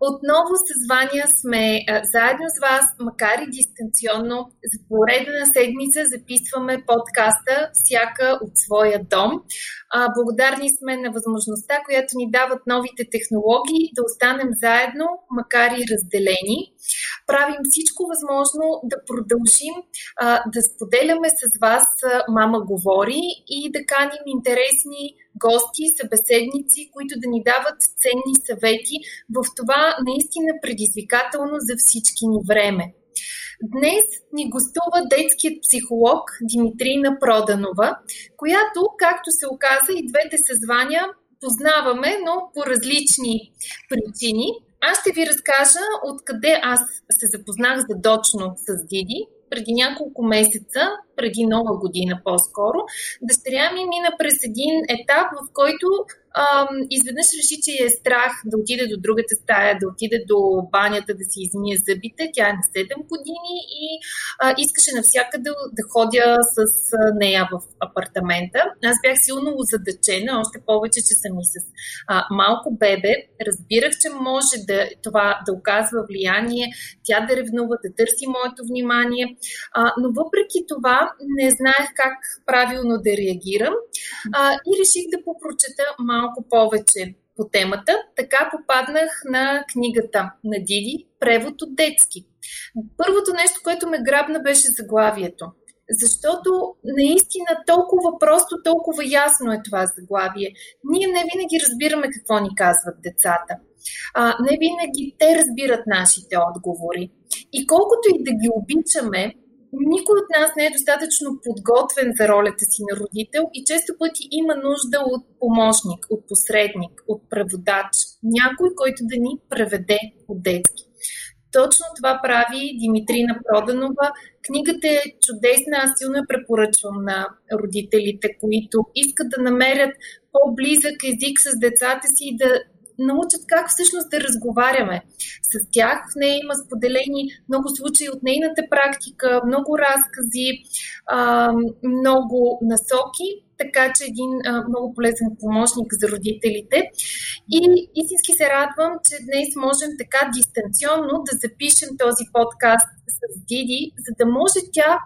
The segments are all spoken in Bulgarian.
Отново с Ваня сме а, заедно с вас, макар и дистанционно. За поредна седмица записваме подкаста всяка от своя дом. Благодарни сме на възможността, която ни дават новите технологии да останем заедно, макар и разделени. Правим всичко възможно да продължим да споделяме с вас Мама говори и да каним интересни гости, събеседници, които да ни дават ценни съвети в това наистина предизвикателно за всички ни време. Днес ни гостува детският психолог Димитрина Проданова, която, както се оказа, и двете се звания познаваме, но по различни причини. Аз ще ви разкажа откъде аз се запознах задочно с Диди, преди няколко месеца, преди нова година по-скоро, дъщеря ми мина през един етап, в който изведнъж реши, че е страх да отиде до другата стая, да отиде до банята, да си измие зъбите. Тя е на 7 години и а, искаше навсякъде да ходя с нея в апартамента. Аз бях силно озадачена, още повече, че съм и с а, малко бебе. Разбирах, че може да, това да оказва влияние, тя да ревнува, да търси моето внимание. А, но въпреки това не знаех как правилно да реагирам а, и реших да попрочета малко малко повече по темата. Така попаднах на книгата на Диди Превод от детски. Първото нещо, което ме грабна, беше заглавието. Защото наистина толкова просто, толкова ясно е това заглавие. Ние не винаги разбираме какво ни казват децата. А, не винаги те разбират нашите отговори. И колкото и да ги обичаме, никой от нас не е достатъчно подготвен за ролята си на родител и често пъти има нужда от помощник, от посредник, от преводач, някой, който да ни преведе от детски. Точно това прави Димитрина Проданова. Книгата е чудесна, аз силно я препоръчвам на родителите, които искат да намерят по-близък език с децата си и да научат как всъщност да разговаряме с тях. В нея има споделени много случаи от нейната практика, много разкази, много насоки, така че един много полезен помощник за родителите. И истински се радвам, че днес можем така дистанционно да запишем този подкаст с Диди, за да може тя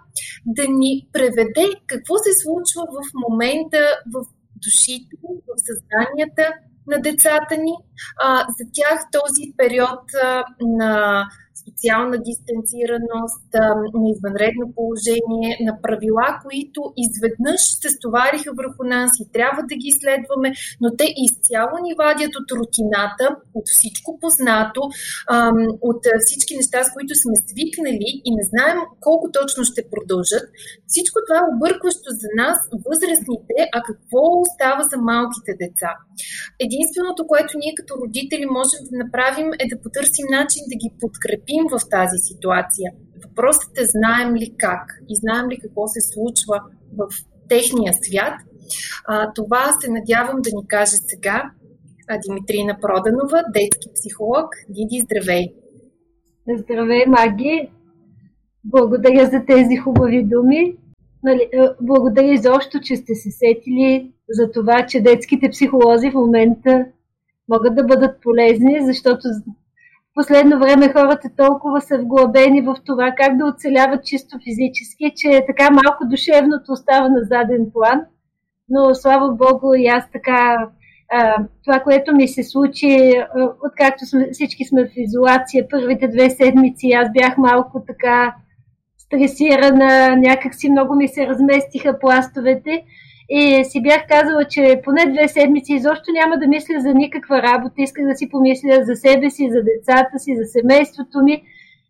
да ни преведе какво се случва в момента в душите, в съзнанията на децата ни. А, за тях този период а, на социална дистанцираност, на извънредно положение, на правила, които изведнъж се стовариха върху нас и трябва да ги следваме, но те изцяло ни вадят от рутината, от всичко познато, от всички неща, с които сме свикнали и не знаем колко точно ще продължат. Всичко това е объркващо за нас, възрастните, а какво остава за малките деца? Единственото, което ние като родители можем да направим е да потърсим начин да ги подкрепим в тази ситуация. Въпросът е знаем ли как и знаем ли какво се случва в техния свят. А, това се надявам да ни каже сега Димитрина Проданова, детски психолог. Диди, здравей! Здравей, Маги! Благодаря за тези хубави думи. Нали, благодаря изобщо, че сте се сетили за това, че детските психолози в момента могат да бъдат полезни, защото последно време хората толкова са вглъбени в това как да оцеляват чисто физически, че така малко душевното остава на заден план. Но слава Богу и аз така това, което ми се случи, откакто сме, всички сме в изолация, първите две седмици, аз бях малко така стресирана, някак си много ми се разместиха пластовете и си бях казала, че поне две седмици изобщо няма да мисля за никаква работа. Исках да си помисля за себе си, за децата си, за семейството ми.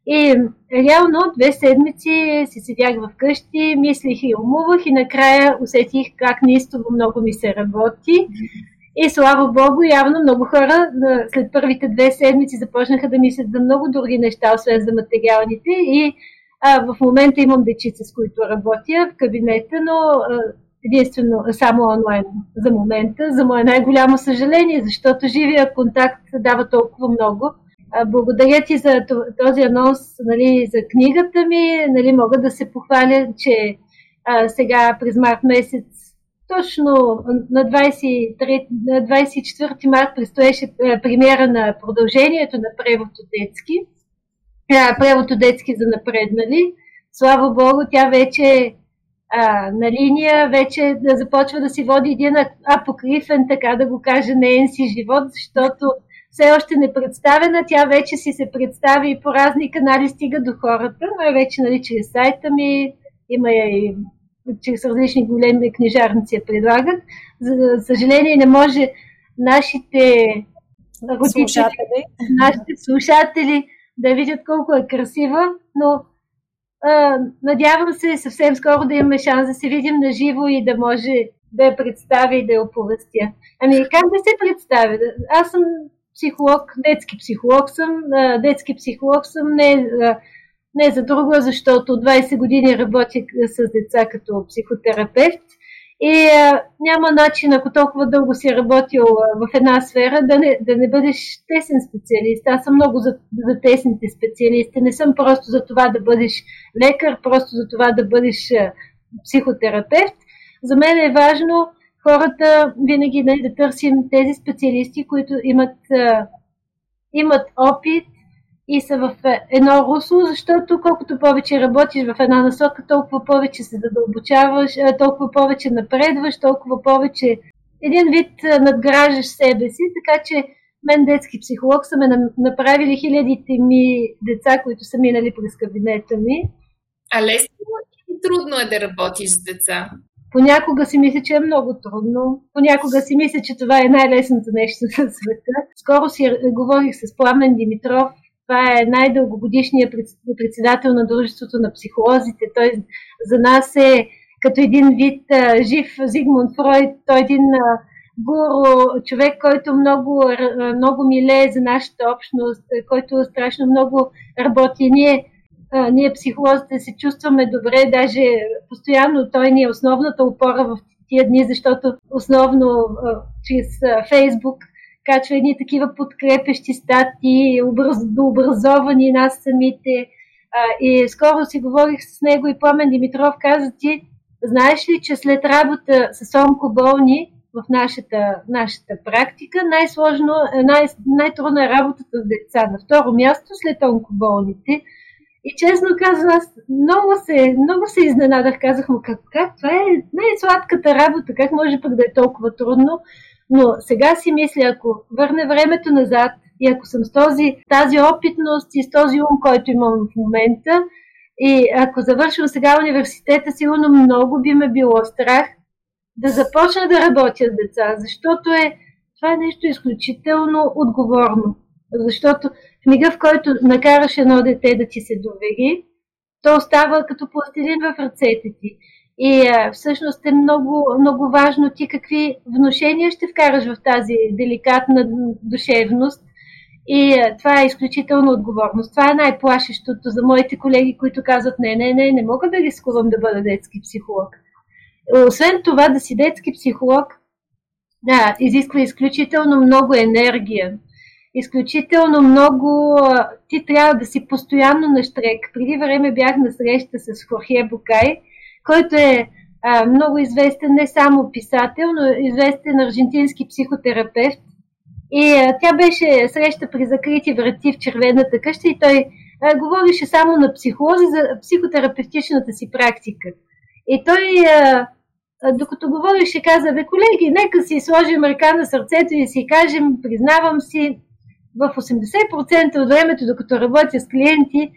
И реално две седмици си седях вкъщи, мислих и умувах и накрая усетих как неистово много ми се работи. И слава Богу, явно много хора след първите две седмици започнаха да мислят за много други неща, освен за материалните. И а, в момента имам дечица, с които работя в кабинета, но а, единствено само онлайн за момента, за мое най-голямо съжаление, защото живия контакт дава толкова много. Благодаря ти за този анонс нали, за книгата ми. Нали, мога да се похваля, че а, сега през март месец точно на, 23, на 24 март предстоеше премиера на продължението на превото детски. Превото детски за напреднали. Слава Богу, тя вече а, на линия, вече да започва да си води един апокрифен, така да го каже, неен си живот, защото все още не представена, тя вече си се представи и по разни канали стига до хората, най-вече нали, чрез сайта ми, има и чрез различни големи книжарници я предлагат. За съжаление не може нашите родители, слушатели. нашите слушатели да видят колко е красива, но надявам се съвсем скоро да имаме шанс да се видим на живо и да може да я представя и да я оповестя. Ами как да се представя? Аз съм психолог, детски психолог съм, детски психолог съм, не, не за друго, защото 20 години работя с деца като психотерапевт и а, няма начин, ако толкова дълго си работил а, в една сфера, да не, да не бъдеш тесен специалист. Аз съм много за, за тесните специалисти. Не съм просто за това да бъдеш лекар, просто за това да бъдеш а, психотерапевт. За мен е важно хората винаги нали, да търсим тези специалисти, които имат, а, имат опит и са в едно русло, защото колкото повече работиш в една насока, толкова повече се задълбочаваш, толкова повече напредваш, толкова повече един вид надграждаш себе си, така че мен детски психолог са ме направили хилядите ми деца, които са минали през кабинета ми. А лесно и трудно е да работиш с деца? Понякога си мисля, че е много трудно. Понякога си мисля, че това е най-лесното нещо на света. Скоро си говорих с Пламен Димитров. Това е най-дългогодишният председател на Дружеството на психолозите. Той за нас е като един вид а, жив Зигмунд Фройд. Той е един а, гуру, човек, който много, много милее за нашата общност, който страшно много работи. Ние а, ние психолозите се чувстваме добре, даже постоянно той ни е основната опора в тия дни, защото основно а, чрез а, Фейсбук качва едни такива подкрепещи стати, образ, образовани нас самите. А, и скоро си говорих с него и Пламен Димитров каза ти, знаеш ли, че след работа с онкоболни в нашата, нашата практика, най-сложно, най- най-трудна е работата с деца. На второ място след онкоболните – и честно казвам, аз много се, много се изненадах. Казах му, как, как това е най-сладката работа, как може пък да е толкова трудно. Но сега си мисля, ако върне времето назад и ако съм с този, тази опитност и с този ум, който имам в момента, и ако завършвам сега университета, сигурно много би ме било страх да започна да работя с деца, защото е, това е нещо изключително отговорно. Защото книга, в който накараш едно дете да ти се довери, то остава като пластилин в ръцете ти. И а, всъщност е много, много важно ти какви вношения ще вкараш в тази деликатна душевност. И а, това е изключително отговорност. Това е най-плашещото за моите колеги, които казват не, не, не, не мога да рискувам да бъда детски психолог. Освен това, да си детски психолог, да, изисква изключително много енергия изключително много. Ти трябва да си постоянно на штрек. Преди време бях на среща с Хорхе Букай, който е а, много известен не само писател, но известен аржентински психотерапевт. И а, тя беше среща при закрити врати в червената къща и той а, говореше само на психолози за психотерапевтичната си практика. И той а, докато говореше, каза, бе, колеги, нека си сложим ръка на сърцето и си кажем, признавам си, в 80% от времето, докато работя с клиенти,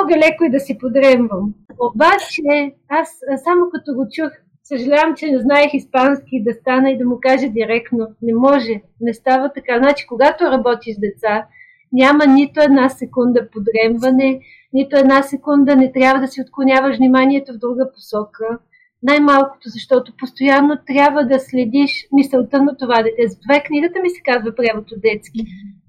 мога леко и да си подремвам. Обаче, аз само като го чух, съжалявам, че не знаех испански да стана и да му кажа директно. Не може, не става така. Значи, когато работиш с деца, няма нито една секунда подремване, нито една секунда не трябва да си отклоняваш вниманието в друга посока. Най-малкото, защото постоянно трябва да следиш мисълта на това дете. Затова книгата ми се казва превод от детски.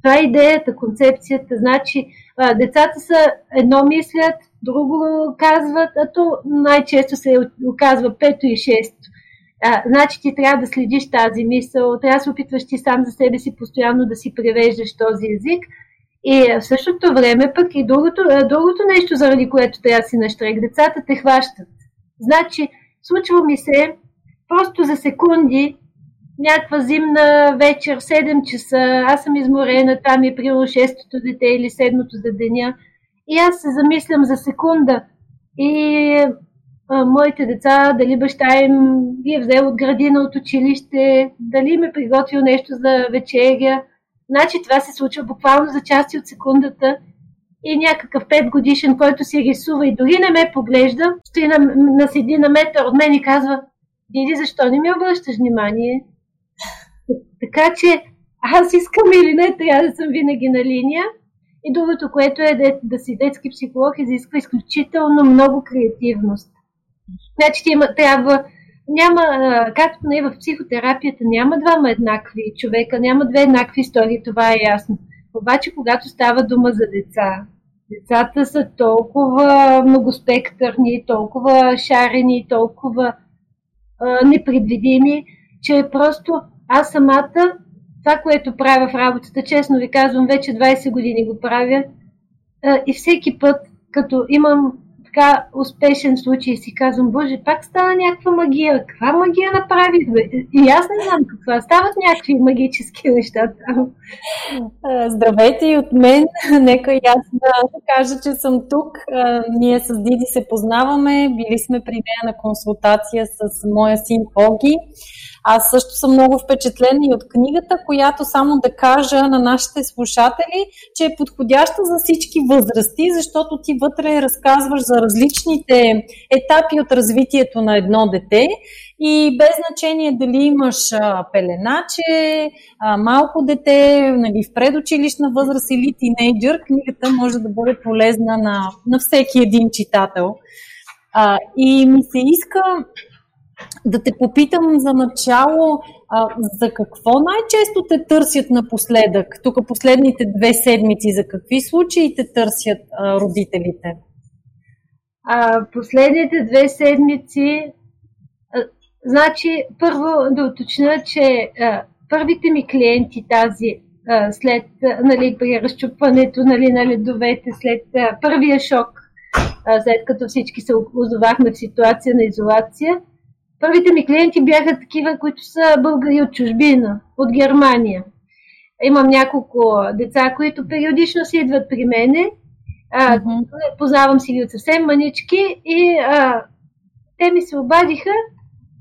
Това е идеята, концепцията. Значи, а, децата са едно мислят, друго казват, а то най-често се оказва пето и шесто. А, значи ти трябва да следиш тази мисъл, трябва да се опитваш ти сам за себе си постоянно да си превеждаш този език. И в същото време пък и другото, другото нещо, заради което трябва да си нащрек. Децата те хващат. Значи, случва ми се просто за секунди някаква зимна вечер, 7 часа, аз съм изморена, там е примерно 6-то дете или 7-то за деня. И аз се замислям за секунда. И а, моите деца, дали баща им ги е взел от градина, от училище, дали им е приготвил нещо за вечеря. Значи това се случва буквално за части от секундата и някакъв 5 годишен, който си рисува и дори не ме поглежда, стои на, на седи на метър от мен и казва, Диди, защо не ми обръщаш внимание? Така че аз искам или не, трябва да съм винаги на линия. И другото, което е да, да си детски психолог, изисква изключително много креативност. Значи има, трябва, няма, както не в психотерапията, няма двама еднакви човека, няма две еднакви истории, това е ясно. Обаче, когато става дума за деца, децата са толкова многоспектърни, толкова шарени, толкова а, непредвидими, че просто аз самата, това, което правя в работата, честно ви казвам, вече 20 години го правя а, и всеки път, като имам така успешен случай си казвам, боже, пак стана някаква магия. Каква магия направих? Бе? И аз не знам каква. Стават някакви магически неща там. Здравейте и от мен. Нека и аз да кажа, че съм тук. Ние с Диди се познаваме. Били сме при нея на консултация с моя син Оги. Аз също съм много впечатлена и от книгата, която само да кажа на нашите слушатели, че е подходяща за всички възрасти, защото ти вътре разказваш за различните етапи от развитието на едно дете и без значение дали имаш пеленаче, малко дете, нали, в предучилищна възраст или тинейджър, книгата може да бъде полезна на, на всеки един читател. А, и ми се иска да те попитам за начало, а, за какво най-често те търсят напоследък? Тук последните две седмици, за какви случаи те търсят а, родителите? А, последните две седмици, а, значи, първо да уточня, че а, първите ми клиенти тази, а, след, а, нали, при разчупването нали, на ледовете, след а, първия шок, а, след като всички се озовахме в ситуация на изолация, Първите ми клиенти бяха такива, които са българи от чужбина, от Германия. Имам няколко деца, които периодично си идват при мене. А, mm-hmm. Познавам си ги от съвсем манички и а, те ми се обадиха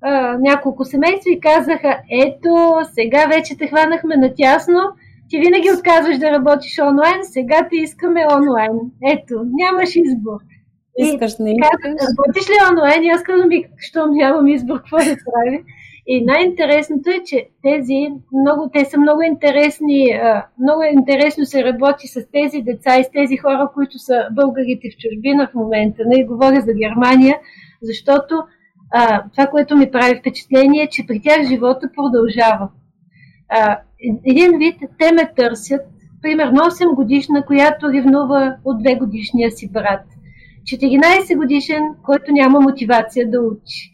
а, няколко семейства и казаха, ето, сега вече те хванахме на тясно, ти винаги отказваш да работиш онлайн, сега те искаме онлайн. Ето, нямаш избор. Искаш, не искаш. Работиш ли онлайн? Аз казвам ми, щом нямам избор, какво да прави. И най-интересното е, че тези, много, те са много интересни, много интересно се работи с тези деца и с тези хора, които са българите в чужбина в момента. Не говоря за Германия, защото а, това, което ми прави впечатление е, че при тях живота продължава. А, един вид, те ме търсят, примерно 8 годишна, която ревнува от 2 годишния си брат. 14 годишен, който няма мотивация да учи.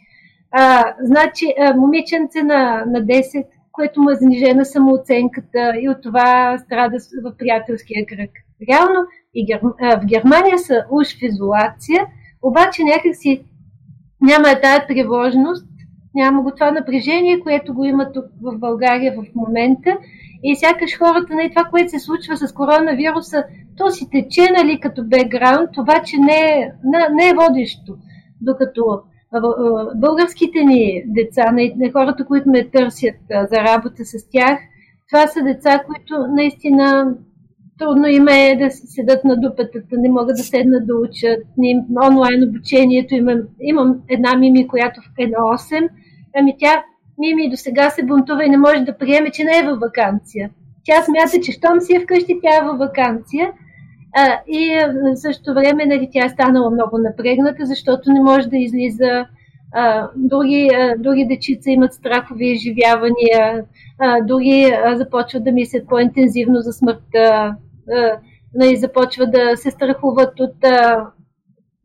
А, значи, а, момиченце на, на 10, което му е занижена самооценката и от това страда в приятелския кръг. Реално и Гер... а, в Германия са уж в изолация, обаче някакси няма тая тревожност, няма го това напрежение, което го има тук в България в момента. И сякаш хората, нали, това, което се случва с коронавируса, то си тече нали, като бекграунд, обаче не е, не е водещо. Докато българските ни деца, не хората, които ме търсят за работа с тях, това са деца, които наистина трудно им е да седат на дупетата, не могат да седнат да учат. Онлайн обучението имам, имам една мими, която е на 8. Ами тя, мими до сега се бунтува и не може да приеме, че не е във вакансия. Тя смята, че щом си е вкъщи, тя е във вакансия. А, и в същото време нали, тя е станала много напрегната, защото не може да излиза, а, други, а, други дечица имат страхови изживявания, а, други а, започват да мислят по-интензивно за смъртта, а, нали, започват да се страхуват от а,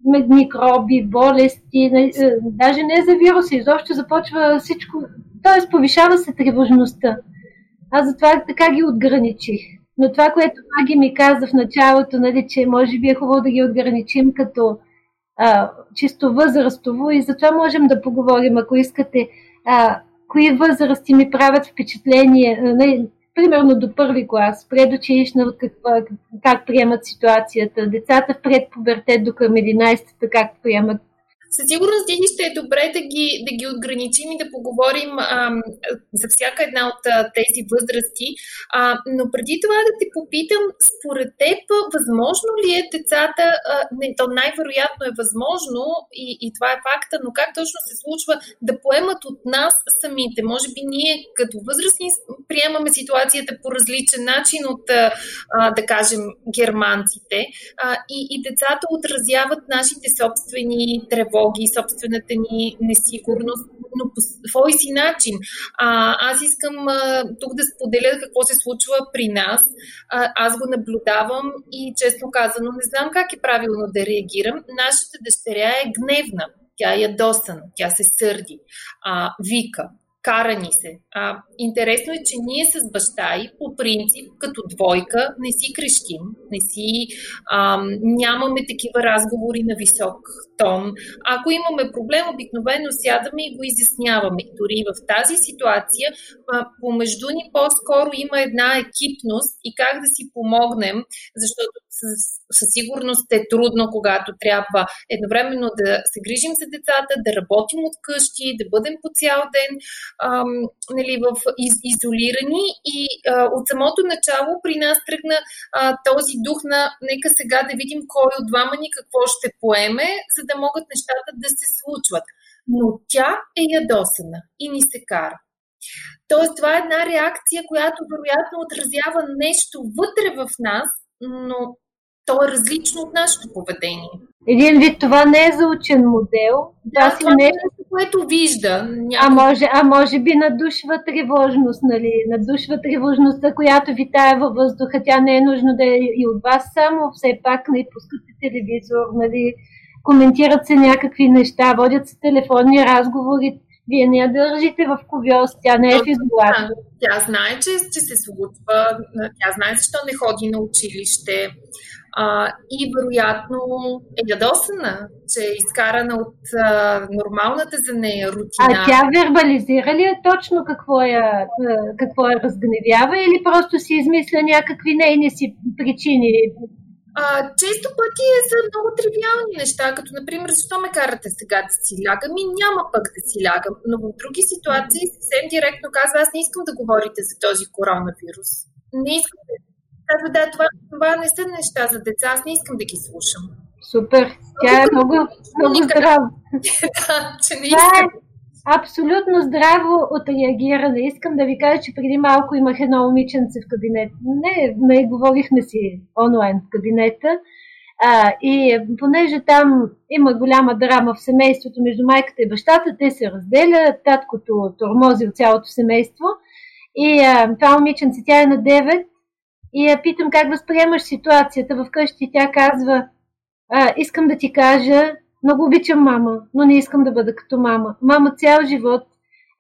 микроби, болести, нали, даже не за вируси, изобщо започва всичко, т.е. повишава се тревожността. Аз затова така ги отграничих. Но това, което Маги ми каза в началото, нали, че може би е хубаво да ги отграничим като а, чисто възрастово и затова можем да поговорим, ако искате, а, кои възрасти ми правят впечатление, нали, примерно до първи клас, предучилищна, как, как приемат ситуацията, децата в предпубертет до към 11-та, как приемат със сигурност, Диди, ще е добре да ги, да ги отграничим и да поговорим ам, за всяка една от а, тези възрасти. А, но преди това да те попитам, според теб, възможно ли е децата, а, не, то най-вероятно е възможно и, и това е факта, но как точно се случва да поемат от нас самите? Може би ние като възрастни приемаме ситуацията по различен начин от, а, да кажем, германците а, и, и децата отразяват нашите собствени тревоги тревоги, собствената ни несигурност, но по свой си начин. А, аз искам а, тук да споделя какво се случва при нас. А, аз го наблюдавам и честно казано не знам как е правилно да реагирам. Нашата дъщеря е гневна. Тя е ядосана, тя се сърди, а, вика, кара ни се. А, интересно е, че ние с баща и по принцип, като двойка, не си крещим, не си а, нямаме такива разговори на висок тон. Ако имаме проблем, обикновено сядаме и го изясняваме. Дори в тази ситуация, а, помежду ни по-скоро има една екипност и как да си помогнем, защото със сигурност е трудно, когато трябва едновременно да се грижим за децата, да работим от къщи, да бъдем по цял ден ам, нали, в из, изолирани и а, от самото начало при нас тръгна а, този дух на нека сега да видим кой от двама ни какво ще поеме, за да могат нещата да се случват. Но тя е ядосана и ни се кара. Тоест, това е една реакция, която вероятно отразява нещо вътре в нас, но то е различно от нашето поведение. Един вид това не е заучен модел. Да, това не е което вижда. Някакъв... А, може, а може би надушва тревожност, нали? Надушва тревожността, която витае във въздуха. Тя не е нужно да е и от вас само. Все пак не нали, пускате телевизор, нали? коментират се някакви неща, водят се телефонни разговори. Вие не я държите в ковиоз, тя не е в изолация. Тя знае, че, че се случва, тя знае защо не ходи на училище а, и вероятно е ядосана, че е изкарана от а, нормалната за нея рутина. А тя вербализира ли е точно какво я, какво я разгневява или просто си измисля някакви нейни си причини? А, често пъти е за много тривиални неща, като например, защо ме карате сега да си лягам и няма пък да си лягам. Но в други ситуации съвсем директно казва, аз не искам да говорите за този коронавирус. Не искам да Казва, да, това, това не са неща за деца, аз не искам да ги слушам. Супер. Тя е много, много здрава. да, че не искам. Е абсолютно здраво отреагиране. Искам да ви кажа, че преди малко имах едно момиченце в кабинет. Не, не говорихме си онлайн в кабинета. А, и понеже там има голяма драма в семейството между майката и бащата, те се разделят, таткото тормози от цялото семейство. И а, това момиченце, тя е на 9 и я питам как възприемаш ситуацията вкъщи. Тя казва, а, искам да ти кажа, много обичам мама, но не искам да бъда като мама. Мама цял живот,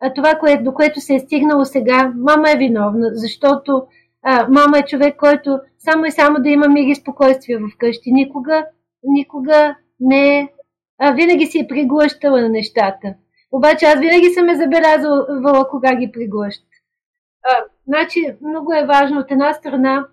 а това, кое, до което се е стигнало сега, мама е виновна, защото а, мама е човек, който само и само да има мир и спокойствие вкъщи. Никога, никога не е, а, винаги си е приглъщала на нещата. Обаче аз винаги съм е забелязвала кога ги приглъща. Значи, много е важно от една страна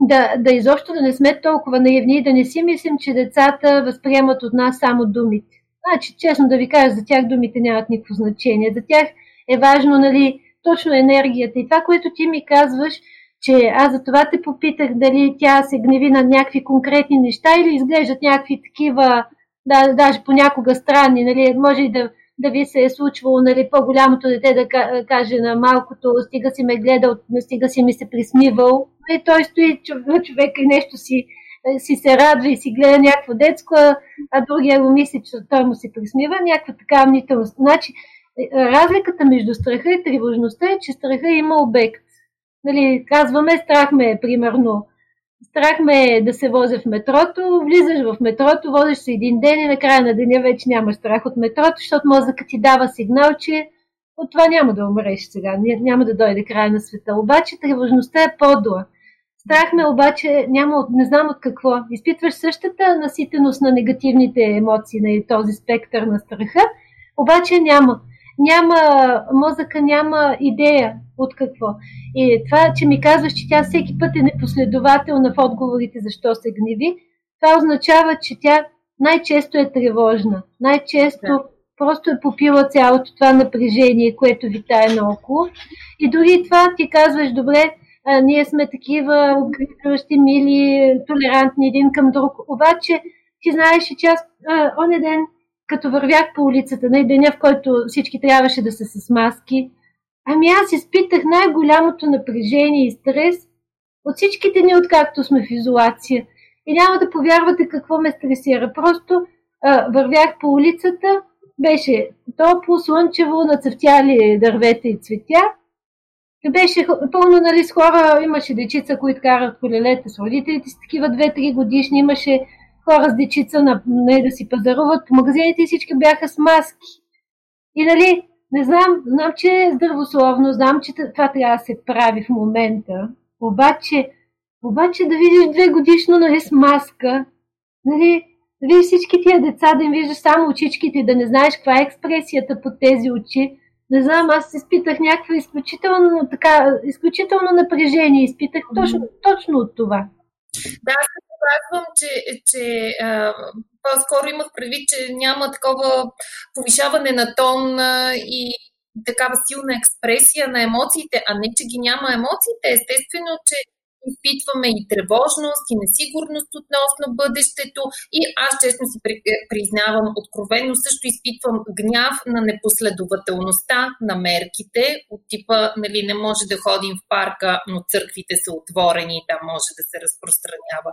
да, да изобщо да не сме толкова наивни и да не си мислим, че децата възприемат от нас само думите. Значи, честно да ви кажа, за тях думите нямат никакво значение. За тях е важно, нали, точно енергията. И това, което ти ми казваш, че аз за това те попитах дали тя се гневи на някакви конкретни неща или изглеждат някакви такива, да, даже понякога странни, нали, може и да да ви се е случвало нали, по-голямото дете да каже на малкото, стига си ме гледал, стига си ми се присмивал. И той стои човек и нещо си си се радва и си гледа някакво детско, а другия го мисли, че той му се присмива, някаква така мнителност. Значи, разликата между страха и тревожността е, че страха има обект. Нали, казваме, страх ме е, примерно. Страх ме е да се возя в метрото, влизаш в метрото, возиш се един ден и накрая на деня вече нямаш страх от метрото, защото мозъкът ти дава сигнал, че от това няма да умреш сега, няма да дойде края на света. Обаче тревожността е подла. Страх ме обаче няма, не знам от какво. Изпитваш същата наситеност на негативните емоции на този спектър на страха, обаче няма. Няма, мозъка няма идея от какво. И това, че ми казваш, че тя всеки път е непоследователна в отговорите защо се гневи, това означава, че тя най-често е тревожна. Най-често да. просто е попила цялото това напрежение, което витае наоколо. И дори това ти казваш, добре, а, ние сме такива откриващи, мили, толерантни един към друг. Обаче ти знаеш, че аз а, оня ден, като вървях по улицата, на деня, в който всички трябваше да са с маски, ами аз изпитах най-голямото напрежение и стрес от всичките ни, откакто сме в изолация. И няма да повярвате какво ме стресира. Просто а, вървях по улицата, беше топло, слънчево, нацъфтяли дървета и цветя беше пълно нали, с хора, имаше дечица, които карат колелета с родителите с такива 2-3 годишни, имаше хора с дечица на, не, да си пазаруват по магазините и всички бяха с маски. И нали, не знам, знам, че е здравословно, знам, че това трябва да се прави в момента, обаче, обаче да видиш две годишно нали, с маска, нали, да видиш всички тия деца, да им виждаш само очичките, да не знаеш каква е експресията по тези очи, не знам, аз изпитах някакво изключително, така, изключително напрежение. Изпитах точно, точно от това. Да, аз казвам, че, че а, по-скоро имах предвид, че няма такова повишаване на тон и такава силна експресия на емоциите, а не, че ги няма емоциите. Естествено, че изпитваме и тревожност, и несигурност относно бъдещето. И аз честно си признавам откровено, също изпитвам гняв на непоследователността на мерките, от типа, нали, не може да ходим в парка, но църквите са отворени и там може да се разпространява.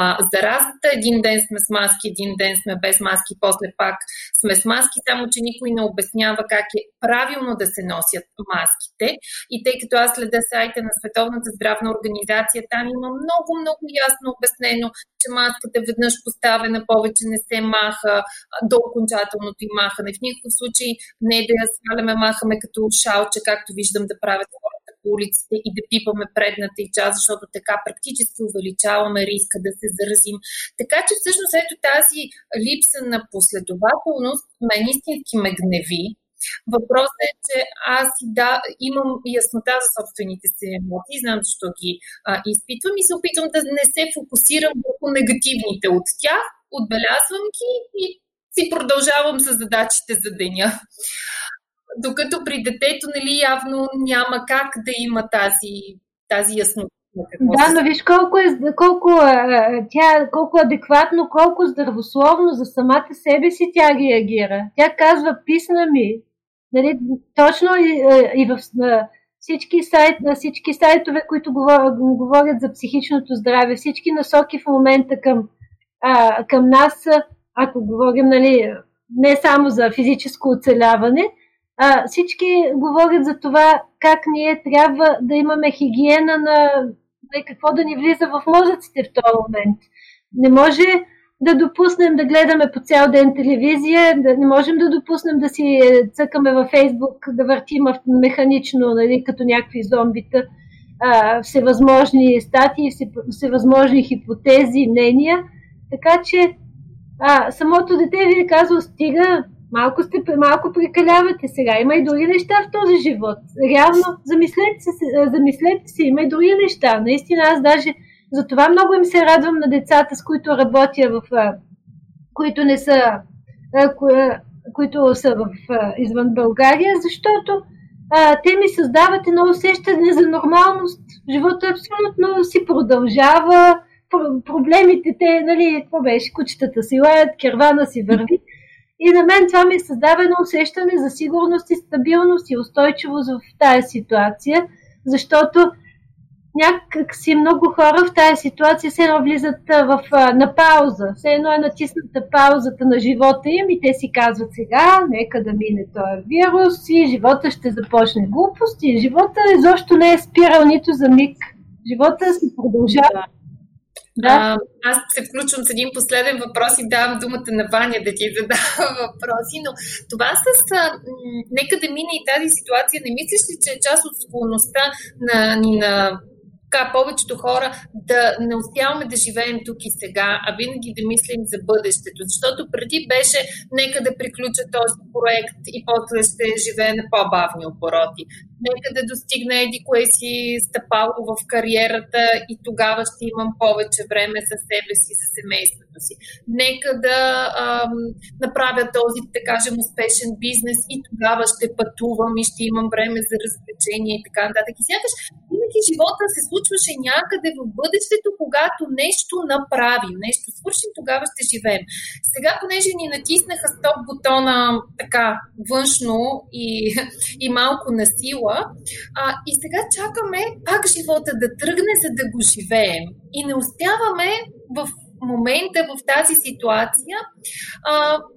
А, заразата, един ден сме с маски, един ден сме без маски, после пак сме с маски, само че никой не обяснява как е правилно да се носят маските. И тъй като аз следя сайта на Световната здравна организация, комуникация. Там има много, много ясно обяснено, че маската веднъж поставена повече не се маха до окончателното и махане. В никакъв случай не да я сваляме, махаме като шалче, както виждам да правят хората по улиците и да пипаме предната и част, защото така практически увеличаваме риска да се заразим. Така че всъщност ето тази липса на последователност мен истински ме гневи, Въпросът е, че аз да, имам яснота за собствените си емоции, знам защо ги а, изпитвам и се опитвам да не се фокусирам върху негативните от тях, отбелязвам ги и си продължавам с задачите за деня. Докато при детето, нали, явно няма как да има тази, тази яснота. Да, но виж колко е, колко, е, тя, колко адекватно, колко здравословно за самата себе си тя реагира. Тя казва, писна ми, Нали, точно и, е, и в на всички, сайт, на всички сайтове, които говорят за психичното здраве, всички насоки в момента към, а, към нас, ако говорим нали, не само за физическо оцеляване, а, всички говорят за това как ние трябва да имаме хигиена на, на какво да ни влиза в мозъците в този момент. Не може да допуснем да гледаме по цял ден телевизия, да не можем да допуснем да си цъкаме във Фейсбук, да въртим механично, нали, като някакви зомбита, а, всевъзможни статии, всевъзможни хипотези, мнения. Така че а, самото дете ви е казало, стига, малко, сте, малко прекалявате сега. Има и други неща в този живот. Реално, замислете се, замислете се, има и други неща. Наистина, аз даже затова много им се радвам на децата, с които работя, в, които не са, които са в, извън България, защото те ми създават едно усещане за нормалност. Живота абсолютно си продължава, проблемите те, нали, какво беше, кучетата си лаят, кервана си върви. И на мен това ми създава едно усещане за сигурност и стабилност и устойчивост в тази ситуация, защото някак си много хора в тази ситуация се едно влизат в, на пауза. Все едно е натисната паузата на живота им и те си казват сега, нека да мине този вирус и живота ще започне глупости. Живота изобщо не е спирал нито за миг. Живота си продължава. Да. А, аз се включвам с един последен въпрос и давам думата на Ваня да ти задава въпроси, но това с а, м- нека да мине и тази ситуация, не мислиш ли, че е част от склонността на, ни на така повечето хора да не успяваме да живеем тук и сега, а винаги да мислим за бъдещето. Защото преди беше нека да приключа този проект и после ще живее на по-бавни обороти. Нека да достигна еди кое си стъпало в кариерата и тогава ще имам повече време за себе си, за семейството си. Нека да ам, направя този, да кажем, успешен бизнес и тогава ще пътувам и ще имам време за развлечение и така нататък. И сякаш винаги живота се случваше някъде в бъдещето, когато нещо направим, нещо свършим, тогава ще живеем. Сега, понеже ни натиснаха стоп бутона така външно и, и малко на сила, а, и сега чакаме пак живота да тръгне, за да го живеем. И не успяваме в момента, в тази ситуация, а,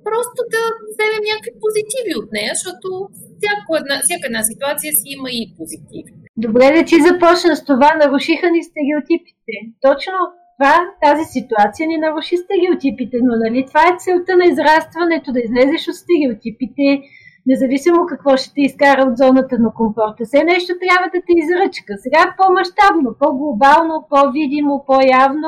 просто да вземем някакви позитиви от нея, защото всяка една, всяка една ситуация си има и позитиви. Добре да ти започна с това, нарушиха ни стереотипите. Точно това, тази ситуация ни наруши стереотипите, но нали, това е целта на израстването, да излезеш от стереотипите, независимо какво ще те изкара от зоната на комфорта. Все нещо трябва да те изръчка. Сега е по-масштабно, по-глобално, по-видимо, по-явно,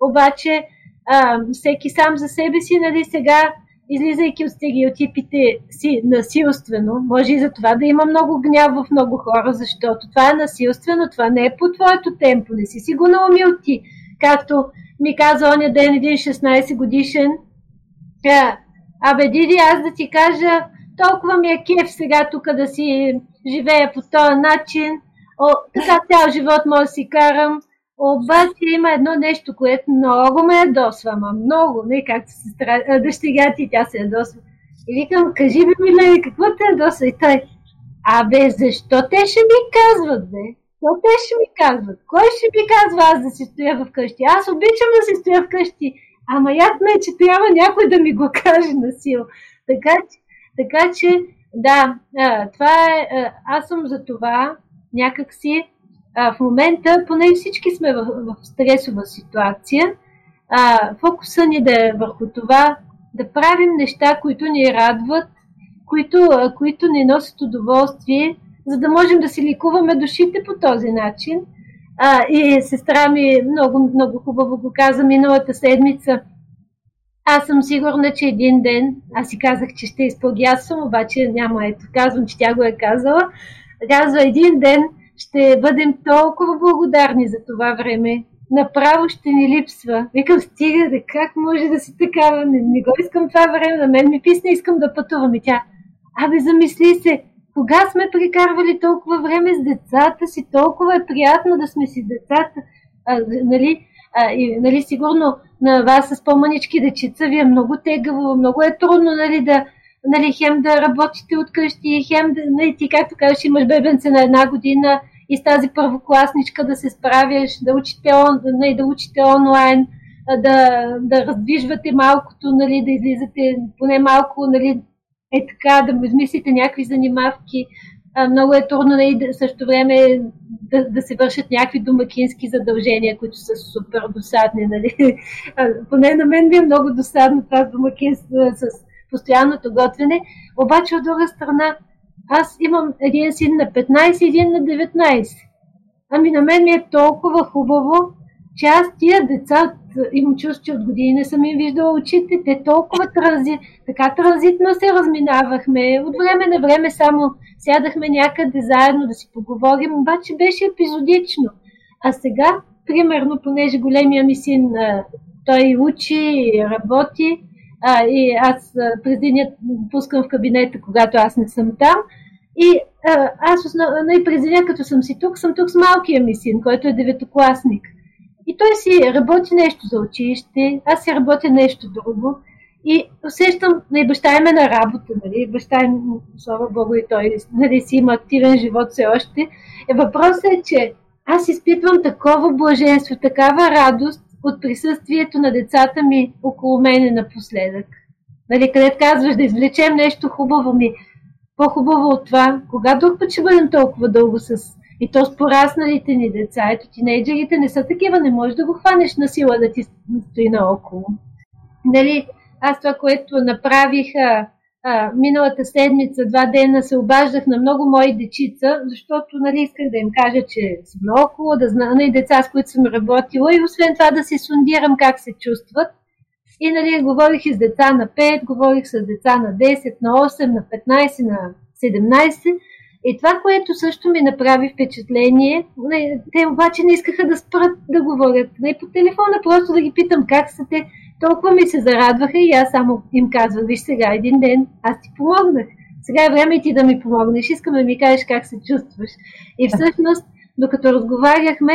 обаче а, всеки сам за себе си, нали, сега излизайки от стереотипите си насилствено, може и за това да има много гняв в много хора, защото това е насилствено, това не е по твоето темпо, не си си го наумил ти. Както ми каза оня ден един 16 годишен, абе Диди, аз да ти кажа, толкова ми е кеф сега тук да си живея по този начин, О, така цял живот може да си карам, обаче има едно нещо, което много ме ядосва, ама много, не както се стара... дъщеря ти, тя се ядосва. И викам, кажи ми, Милени, какво те ядосва? И той, абе, защо те ще ми казват, бе? Какво те ще ми казват? Кой ще ми казва аз да си стоя вкъщи? Аз обичам да си стоя вкъщи, ама ме е, че трябва някой да ми го каже на сила. Така, така че, да, това е, аз съм за това някакси в момента, поне всички сме в, в стресова ситуация, а, фокуса ни да е върху това да правим неща, които ни радват, които, които ни носят удоволствие, за да можем да си ликуваме душите по този начин. А, и сестра ми много, много хубаво го каза миналата седмица. Аз съм сигурна, че един ден, аз си казах, че ще изпългясвам, обаче няма ето, казвам, че тя го е казала. Казва, един ден ще бъдем толкова благодарни за това време. Направо ще ни липсва. Викам, стига, да как може да си такава? Не, не го искам това време, на мен ми писне, искам да пътувам. И тя, абе, замисли се, кога сме прекарвали толкова време с децата си, толкова е приятно да сме си с децата. А, нали, а, и, нали, сигурно на вас с по-манички дечица ви е много тегаво, много е трудно нали, да, нали, хем да работите от къщи, хем да, нали, ти както кажеш, имаш бебенце на една година и с тази първокласничка да се справяш, да учите, он, нали, да учите онлайн, да, да раздвижвате малкото, нали, да излизате поне малко, нали, е така, да измислите някакви занимавки. Много е трудно нали, също време да, да се вършат някакви домакински задължения, които са супер досадни. Нали. Поне на мен ми е много досадно това домакинство с постоянното готвене. Обаче от друга страна, аз имам един син на 15 и един на 19. Ами на мен ми е толкова хубаво, че аз тия деца имам чувство, от години не съм им виждала очите. Те толкова транзи, така транзитно се разминавахме. От време на време само сядахме някъде заедно да си поговорим, обаче беше епизодично. А сега, примерно, понеже големия ми син, той учи, работи, а, и аз през деня пускам в кабинета, когато аз не съм там. И а, аз основно, и през деня, като съм си тук, съм тук с малкия ми син, който е деветокласник. И той си работи нещо за училище, аз си работя нещо друго. И усещам, нали, баща им е на работа, нали, баща им, слава Богу, и той нали, си има активен живот все още. Е, въпросът е, че аз изпитвам такова блаженство, такава радост от присъствието на децата ми около мене напоследък. Нали, където казваш да извлечем нещо хубаво ми. По-хубаво от това, кога друг път ще бъдем толкова дълго с и то с порасналите ни деца. Ето, тинейджерите не са такива, не можеш да го хванеш на сила да ти стои наоколо. Нали, аз това, което направих а, а, миналата седмица, два дена се обаждах на много мои дечица, защото нали, исках да им кажа, че съм наоколо, да знам и деца, с които съм работила и освен това да се сундирам как се чувстват. И нали, говорих и с деца на 5, говорих с деца на 10, на 8, на 15, на 17 и това, което също ми направи впечатление, те обаче не искаха да спрат да говорят не по телефона, просто да ги питам как са те. Толкова ми се зарадваха и аз само им казвам, виж сега един ден, аз ти помогнах. Сега е време и ти да ми помогнеш, искам да ми кажеш как се чувстваш. И всъщност, докато разговаряхме,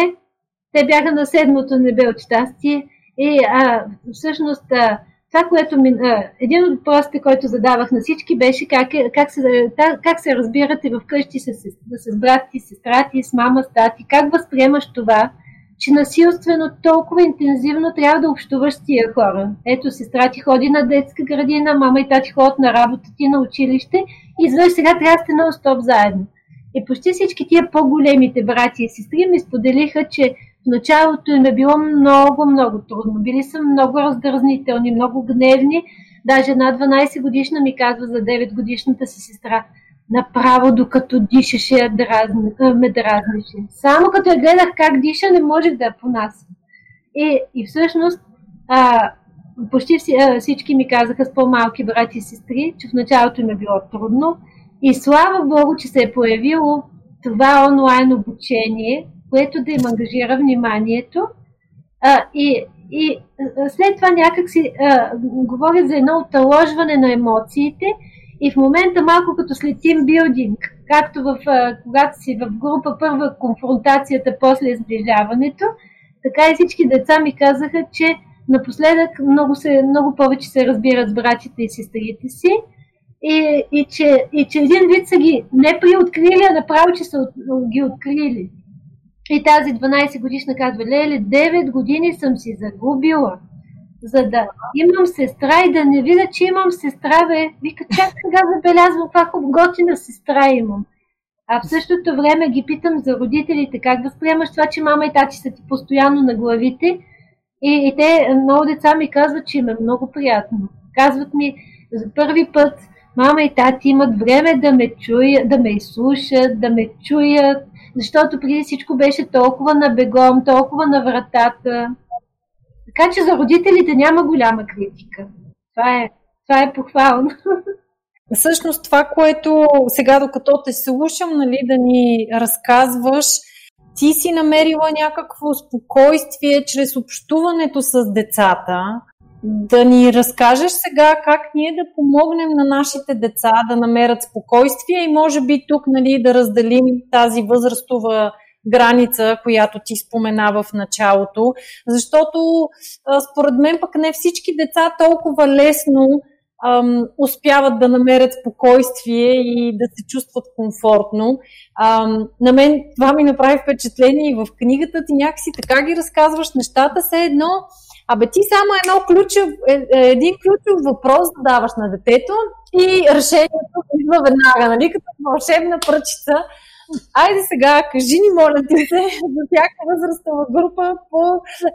те бяха на седмото небе от щастие и а, всъщност а, това, което ми, а, един от въпросите, който задавах на всички, беше как, е, как, се, как се разбирате вкъщи с, с, с брат ти, сестра ти, с мама, с тати, как възприемаш това, че насилствено толкова интензивно трябва да общуваш с тия хора. Ето, сестра ти ходи на детска градина, мама и тати ходят на работа ти на училище и изведнъж сега трябва да сте нон-стоп заедно. И почти всички тия по-големите брати и сестри ми споделиха, че в началото им е било много, много трудно. Били са много раздразнителни, много гневни. Даже една 12 годишна ми казва за 9 годишната си сестра. Направо докато дишаше дразни, ме дразнеше. Само като я гледах как диша, не можех да я понасям. И, и всъщност а, почти всички ми казаха с по-малки брати и сестри, че в началото им е било трудно. И слава Богу, че се е появило това онлайн обучение, което да им ангажира вниманието. А, и, и след това някак си говоря за едно оталожване на емоциите и в момента малко като след тимбилдинг, както в, а, когато си в група първа конфронтацията, после изближаването, така и всички деца ми казаха, че напоследък много, се, много повече се разбират с братите и сестрите си и, и, че, и че един вид са ги не приоткрили, а направо, че са ги открили. И тази 12 годишна казва, леле, 9 години съм си загубила, за да имам сестра и да не видя, че имам сестра, бе. Вика, чак сега забелязвам каква готина сестра имам. А в същото време ги питам за родителите, как възприемаш това, че мама и тати са ти постоянно на главите. И, и те, много деца ми казват, че им е много приятно. Казват ми, за първи път мама и тати имат време да ме чуят, да ме изслушат, да ме чуят, защото преди всичко беше толкова на бегом, толкова на вратата. Така че за родителите няма голяма критика. Това е, това е похвално. Всъщност това, което сега докато те слушам, нали, да ни разказваш, ти си намерила някакво спокойствие чрез общуването с децата, да ни разкажеш сега как ние да помогнем на нашите деца да намерят спокойствие и може би тук нали, да разделим тази възрастова граница, която ти спомена в началото, защото според мен пък не всички деца толкова лесно ам, успяват да намерят спокойствие и да се чувстват комфортно. Ам, на мен това ми направи впечатление и в книгата ти някакси така ги разказваш нещата, се едно Абе ти само едно ключов, е, е, един ключов въпрос задаваш на детето и решението идва веднага, нали, като вълшебна пръчица. Айде сега, кажи ни, моля ти се, за всяка възрастова група по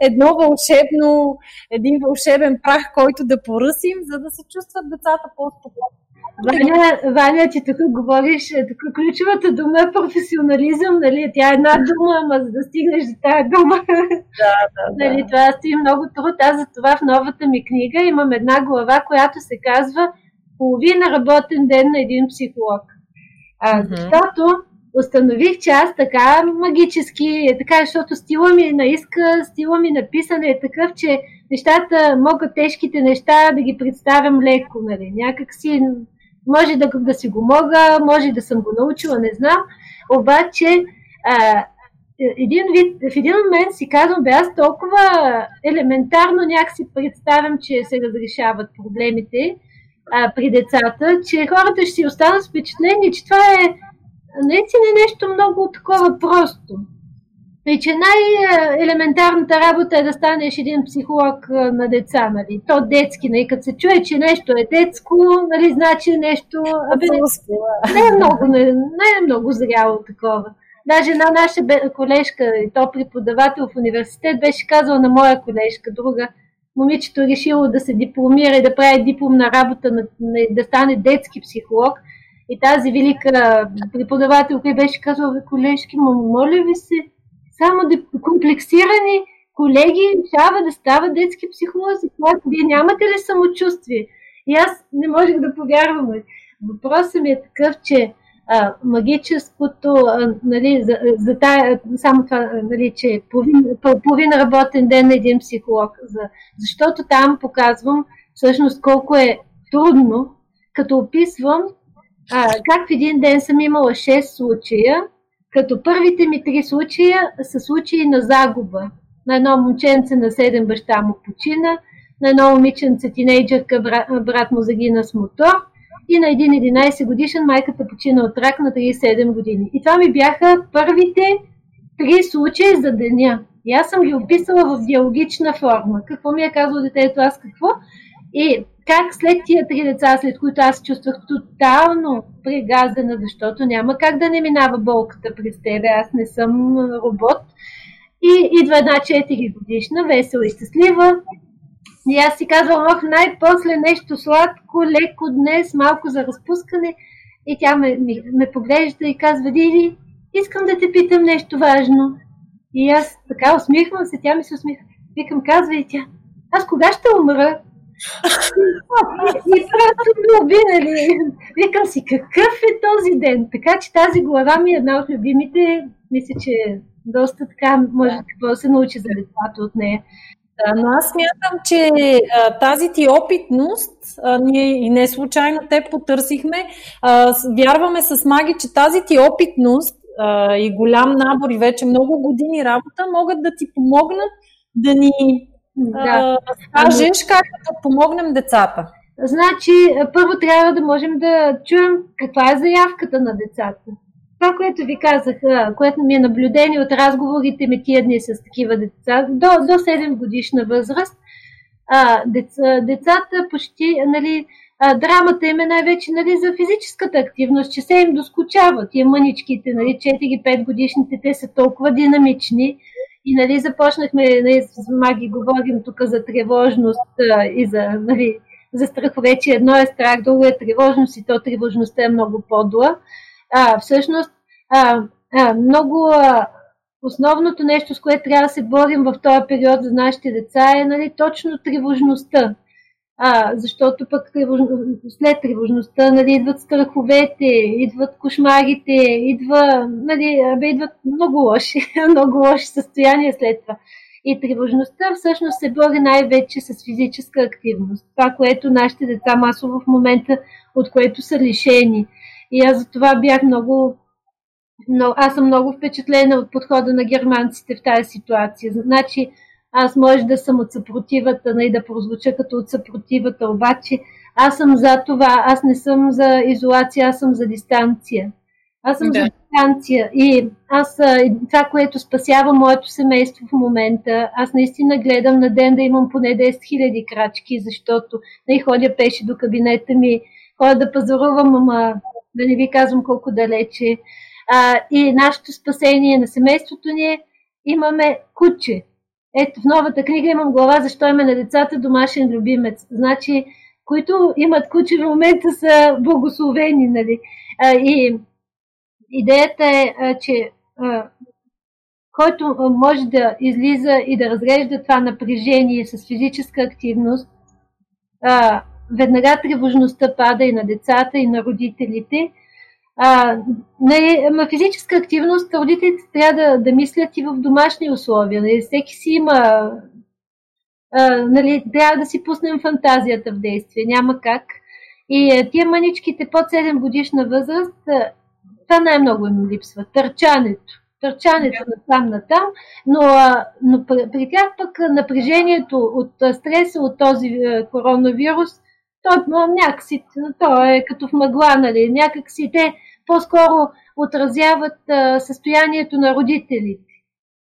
едно вълшебно, един вълшебен прах, който да поръсим, за да се чувстват децата по-спокойно. Ваня, Ваня, че тук говориш, тук ключовата дума е професионализъм, нали? Тя е една дума, ама за да стигнеш до тази дума. Да, да, да. Нали, това стои много труд. Аз за това в новата ми книга имам една глава, която се казва половина работен ден на един психолог. А, mm-hmm. Защото установих, че аз така магически, е така, защото стила ми на иска, стила ми на писане е такъв, че нещата могат тежките неща да ги представям леко, нали? Някак си може да, да си го мога, може да съм го научила, не знам. Обаче, а, един вид, в един момент си казвам, бе, аз толкова елементарно някакси представям, че се разрешават проблемите а, при децата, че хората ще си останат с впечатление, че това е наистина нещо много такова просто. И че най-елементарната работа е да станеш един психолог на деца, нали? То детски, нали? Като се чуе, че нещо е детско, нали? Значи нещо... Абе, не, е много, не, не е много зряло такова. Даже една наша колежка, и то преподавател в университет, беше казала на моя колежка, друга, момичето решило да се дипломира и да прави дипломна работа, на, на, да стане детски психолог. И тази велика преподавателка беше казала, колежки, моля ви се, само да комплексирани колеги трябва да стават детски психолози. Вие нямате ли самочувствие? И аз не можех да повярвам. Въпросът ми е такъв, че а, магическото, а, нали, за, за тая, само това, нали, че половин, половин работен ден на един психолог. За, защото там показвам всъщност колко е трудно, като описвам а, как в един ден съм имала 6 случая, като първите ми три случая са случаи на загуба. На едно момченце на 7 баща му почина, на едно момиченце тинейджърка брат, му загина с мотор и на един 11 годишен майката почина от рак на 37 години. И това ми бяха първите три случая за деня. И аз съм ги описала в диалогична форма. Какво ми е казало детето, аз какво? И как след тия три деца, след които аз чувствах тотално пригазена, защото няма как да не минава болката през тебе, аз не съм робот. И идва една 4 годишна, весела и щастлива. И аз си казвам, ох, най-после нещо сладко, леко днес, малко за разпускане. И тя ме, ме, ме поглежда и казва, Диди, искам да те питам нещо важно. И аз така усмихвам се, тя ми се усмихва. Викам, казва и тя, аз кога ще умра? И просто ме уби, нали? Викам си, какъв е този ден? Така че тази глава ми е една от любимите. Мисля, че доста така може да се научи за децата от нея. Да, но аз смятам, че а, тази ти опитност, а, ние и не случайно те потърсихме, а, вярваме с Маги, че тази ти опитност а, и голям набор и вече много години работа могат да ти помогнат да ни да. кажеш как да помогнем децата. Значи, първо трябва да можем да чуем каква е заявката на децата. Това, което ви казах, което ми е наблюдение от разговорите ми тия дни с такива деца, до, до 7 годишна възраст, а, деца, децата почти, нали, а, драмата им е най-вече нали, за физическата активност, че се им доскучават. Тия мъничките, нали, 4-5 годишните, те са толкова динамични, и нали, започнахме, нали, с Маги говорим тук за тревожност и за, нали, за страхове, че едно е страх, друго е тревожност и то тревожността е много подла. А, всъщност, а, а, много а, основното нещо, с което трябва да се борим в този период за нашите деца е нали, точно тревожността. А, защото пък след тревожността нали, идват страховете, идват кошмарите, идва, нали, бе, идват много лоши, много лоши състояния след това. И тревожността всъщност се бори най-вече с физическа активност. Това, което нашите деца масово в момента, от което са лишени. И аз за това бях много, но аз съм много впечатлена от подхода на германците в тази ситуация. Значи, аз може да съм от съпротивата, и нали, да прозвуча като от съпротивата, обаче аз съм за това, аз не съм за изолация, аз съм за дистанция. Аз съм да. за дистанция и аз това, което спасява моето семейство в момента, аз наистина гледам на ден да имам поне 10 000 крачки, защото не ходя пеше до кабинета ми, ходя да пазарувам, ама да не ви казвам колко далече. А, и нашето спасение на семейството ни е, имаме куче. Ето в новата книга имам глава защо има на децата домашен любимец. Значи, които имат куче в момента са благословени. Нали? А, и идеята е, а, че а, който може да излиза и да разрежда това напрежение с физическа активност, а, веднага тревожността пада и на децата, и на родителите – а, не, ма физическа активност родителите трябва да, да мислят и в домашни условия. Нали? Всеки си има. А, нали, трябва да си пуснем фантазията в действие. Няма как. И тия маничките под 7 годишна възраст, това най-много им липсва. Търчането. Търчането на там на там, но, но при, тях пък напрежението от стреса от този коронавирус, той някакси, то е като в мъгла, нали, някакси те по-скоро отразяват а, състоянието на родителите.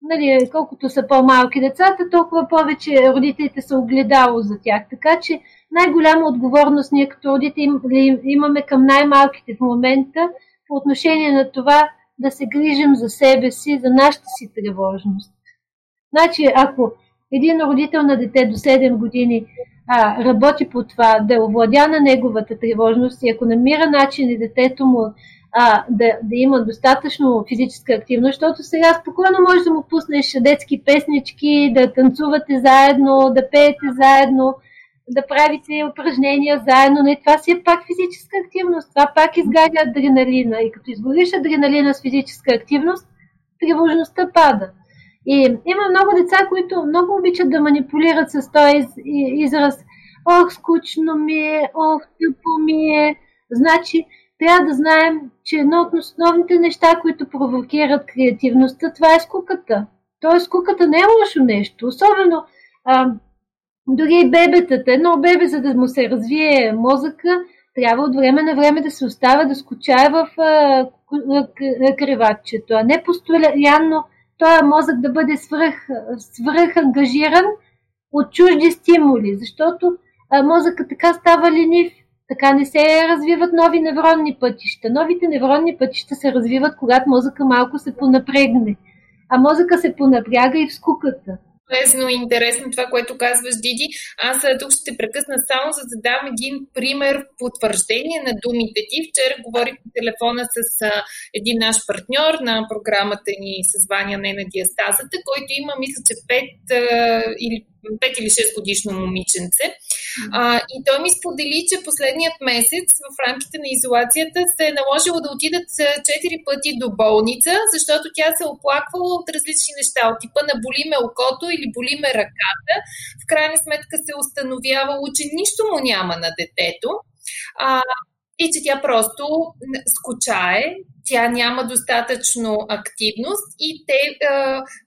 нали, колкото са по-малки децата, толкова повече родителите са огледало за тях. Така че най-голяма отговорност ние като родители имаме към най-малките в момента по отношение на това да се грижим за себе си, за нашата си тревожност. Значи, ако един родител на дете до 7 години а, работи по това, да овладя на неговата тревожност и ако намира начин и детето му а, да, да има достатъчно физическа активност, защото сега спокойно можеш да му пуснеш детски песнички, да танцувате заедно, да пеете заедно, да правите упражнения заедно. Не, това си е пак физическа активност. Това пак изгаря адреналина. И като изгориш адреналина с физическа активност, тревожността пада. И има много деца, които много обичат да манипулират с този израз. Ох, скучно ми е, ох, тъпо ми е. Значи, трябва да знаем, че едно от основните неща, които провокират креативността, това е скуката. Тоест, скуката не е лошо нещо. Особено а, дори и бебетата. Едно бебе, за да му се развие мозъка, трябва от време на време да се остава да скучае в креватчето, а не постоянно този мозък да бъде свръх, свръх ангажиран от чужди стимули, защото а, мозъка така става ленив, така не се развиват нови невронни пътища. Новите невронни пътища се развиват, когато мозъка малко се понапрегне. А мозъка се понапряга и в скуката полезно и интересно това, което казваш, Диди. Аз тук ще прекъсна само за да дам един пример потвърждение на думите ти. Вчера говорих по телефона с а, един наш партньор на програмата ни с Ваня не на диастазата, който има, мисля, че 5 а, или 5 или 6 годишно момиченце. А, и той ми сподели, че последният месец в рамките на изолацията се е наложило да отидат 4 пъти до болница, защото тя се оплаквала от различни неща, от типа на боли ме окото или боли ме ръката. В крайна сметка се установявало, че нищо му няма на детето. А, и че тя просто скучае, тя няма достатъчно активност и те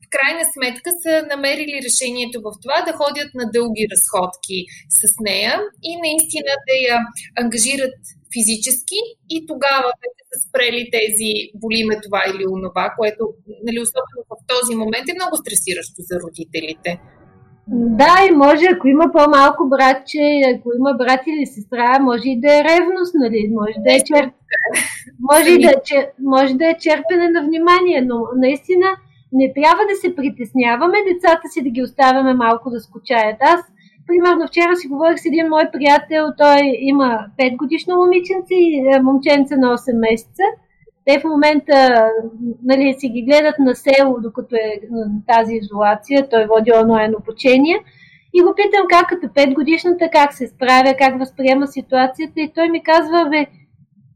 в крайна сметка са намерили решението в това да ходят на дълги разходки с нея и наистина да я ангажират физически и тогава вече са спрели тези болиме това или онова, което нали, особено в този момент е много стресиращо за родителите. Да, и може, ако има по-малко братче, ако има брат или сестра, може и да е ревност, нали? Може да е, чер... може, да, че... може да е черпене на внимание, но наистина не трябва да се притесняваме децата си да ги оставяме малко да скучаят. Аз, примерно, вчера си говорих с един мой приятел, той има 5 годишно момиченце и е, момченце на 8 месеца. Те в момента нали, си ги гледат на село, докато е тази изолация. Той води онлайн обучение. И го питам как като 5 годишната, как се справя, как възприема ситуацията. И той ми казва, бе,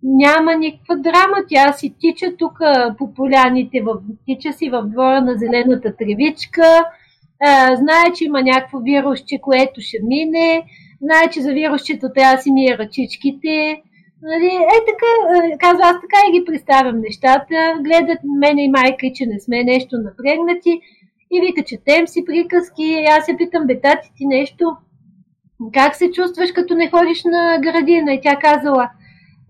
няма никаква драма. Тя си тича тук по поляните, в, тича си в двора на зелената тревичка, а, знае, че има някакво вирусче, което ще мине, знае, че за вирусчето трябва да си мие ръчичките. Нали, е така, казва, аз така и ги представям нещата, гледат мене и майка, че не сме нещо напрегнати и вика, четем си приказки, и аз се питам, бетати ти нещо, как се чувстваш като не ходиш на градина? И тя казала,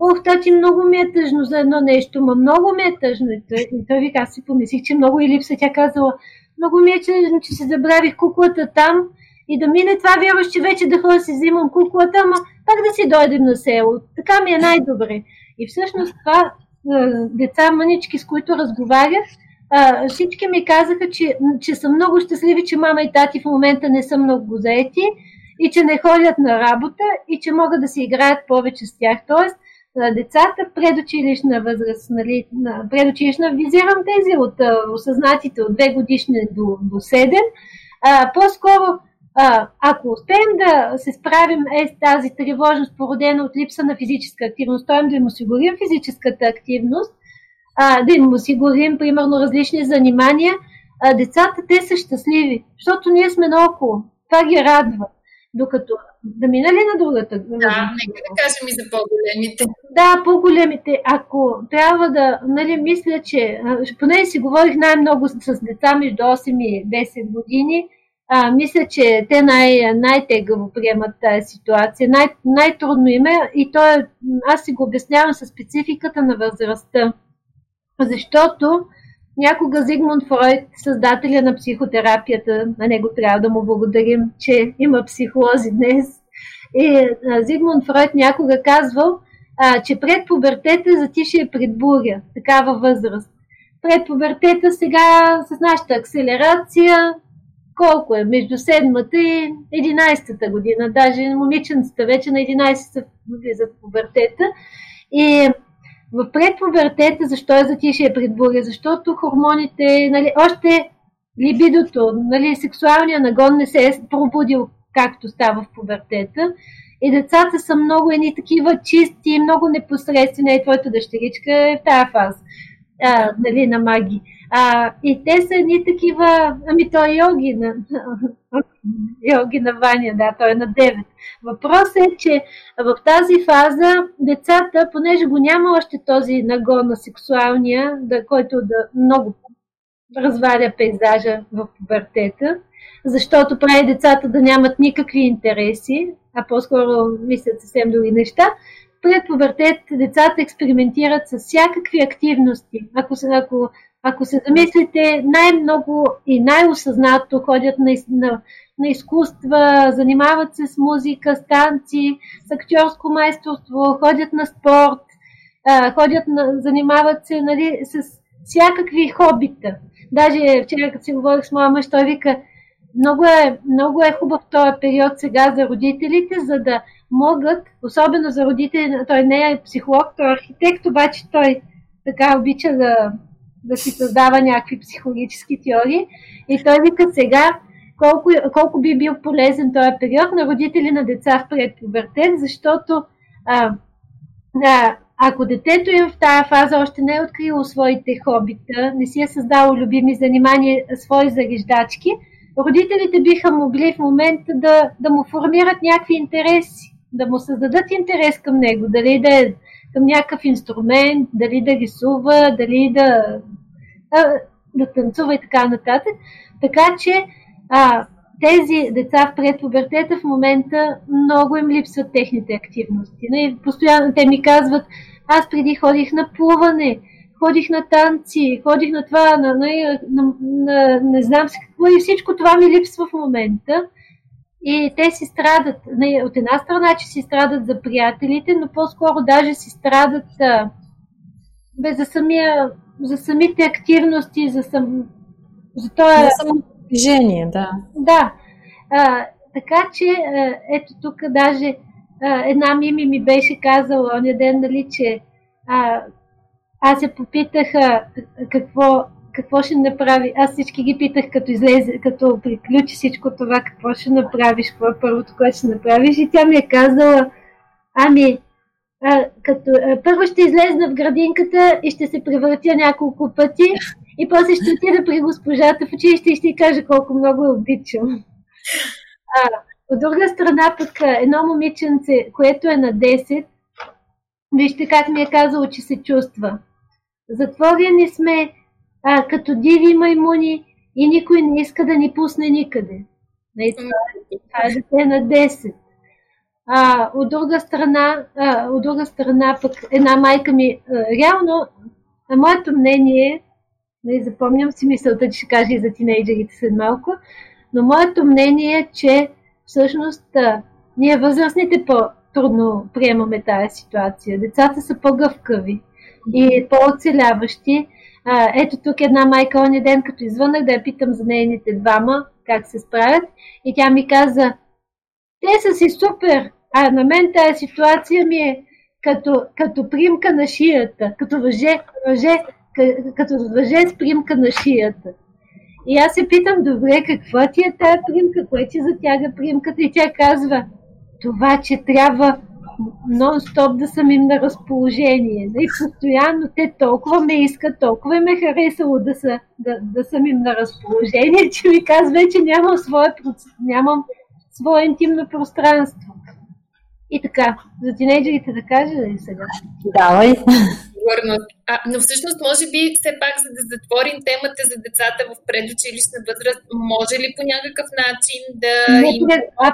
Ох, тати, много ми е тъжно за едно нещо, ма много ми е тъжно. И той, вика, аз си помислих, че много и липса. Тя казала, много ми е тъжно, че се забравих куклата там и да мине това вярваш, че вече да ходя си взимам куклата, ама пак да си дойдем на село. Така ми е най-добре. И всъщност това деца мънички, с които разговарях, всички ми казаха, че, че са много щастливи, че мама и тати в момента не са много заети и че не ходят на работа и че могат да си играят повече с тях. Тоест, децата предучилищна възраст, нали, предучилищна, визирам тези от осъзнатите от 2 годишни до, до 7, а, по-скоро а, ако успеем да се справим е с тази тревожност, породена от липса на физическа активност, т.е. да им осигурим физическата активност, а, да им осигурим, примерно, различни занимания, а, децата те са щастливи, защото ние сме наоколо. Това ги радва. Докато да мина ли на другата? Да, нека да кажем и за по-големите. Да, по-големите. Ако трябва да, нали, мисля, че поне си говорих най-много с деца между 8 и 10 години, а, мисля, че те най- най-тегаво приемат тази ситуация. Най- най-трудно им е и то е, аз си го обяснявам с спецификата на възрастта. Защото някога Зигмунд Фройд, създателя на психотерапията, на него трябва да му благодарим, че има психолози днес. И Зигмунд Фройд някога казвал, а, че пред пубертета затишие пред буря, такава възраст. Пред пубертета сега с нашата акселерация, колко е, между седмата и 11-та година, даже момиченцата вече на 11-та влизат в пубертета. И в предпубертета, защо е затишие пред буря? Защото хормоните, нали, още либидото, нали, сексуалния нагон не се е пробудил както става в пубертета. И децата са много едни такива чисти, много непосредствени. И твоята дъщеричка е в тази фаза а, нали, на маги. А, и те са едни такива, ами той е йоги на, йоги на Ваня, да, той е на 9. Въпросът е, че в тази фаза децата, понеже го няма още този нагон на сексуалния, да, който да много разваля пейзажа в пубертета, защото прави децата да нямат никакви интереси, а по-скоро мислят съвсем други неща, пред пубертет децата експериментират с всякакви активности. Ако, ако, ако се замислите, най-много и най-осъзнато ходят на, на, на изкуства, занимават се с музика, с танци, с актьорско майсторство, ходят на спорт, а, ходят на, занимават се нали, с всякакви хобита. Даже вчера, като си говорих с моя мъж, той вика, много е, много е хубав този период сега за родителите, за да могат, особено за родители, той не е психолог, той е архитект, обаче той така обича да, да си създава някакви психологически теории. И той вика сега колко, колко би бил полезен този период на родители на деца в предпубертет, защото а, а, ако детето им в тази фаза още не е открило своите хобита, не си е създало любими занимания, свои зареждачки, родителите биха могли в момента да, да му формират някакви интереси да му създадат интерес към него, дали да е към някакъв инструмент, дали да рисува, дали да, да, да танцува и така нататък. Така че а, тези деца в предпубертета в момента много им липсват техните активности. Не, постоянно те ми казват, аз преди ходих на плуване, ходих на танци, ходих на това, на, на, на, на не знам си какво и всичко това ми липсва в момента. И те си страдат, от една страна, че си страдат за приятелите, но по-скоро даже си страдат бе, за, самия, за самите активности, за, сам, за това... За самото движение, да. Да. А, така че, ето тук даже а, една мими ми беше казала оня ден, нали, че а, аз се попитаха какво какво ще направи. Аз всички ги питах, като излезе, като приключи всичко това, какво ще направиш, какво е първото, което ще направиш. И тя ми е казала, ами, а, като, а, първо ще излезна в градинката и ще се превъртя няколко пъти и после ще отида при госпожата в училище и ще й кажа колко много я обичам. А, от друга страна пък едно момиченце, което е на 10, вижте как ми е казало, че се чувства. Затворени сме, а, като диви маймуни и никой не иска да ни пусне никъде. Това е дете на 10. А, от друга страна, а, от друга страна пък една майка ми, а, реално, а моето мнение, не запомням си мисълта, че ще кажа и за тинейджерите след малко, но моето мнение е, че всъщност а, ние възрастните по-трудно приемаме тази ситуация. Децата са по-гъвкави и по-оцеляващи а, ето тук една майка оня ден, като извънах да я питам за нейните двама, как се справят. И тя ми каза, те са си супер, а на мен тази ситуация ми е като, като примка на шията, като въже, въже, като въже с примка на шията. И аз се питам, добре, каква ти е тази примка, кое ти затяга примката? И тя казва, това, че трябва нон-стоп да съм им на разположение. И нали, постоянно те толкова ме искат, толкова ме харесало да, са, да, да съм им на разположение, че ми казва, че нямам свое, нямам свое интимно пространство. И така, за тинейджерите да кажа ли сега? Давай. А, но всъщност, може би, все пак, за да затворим темата за децата в предучилищна възраст, може ли по някакъв начин да Не, им... А,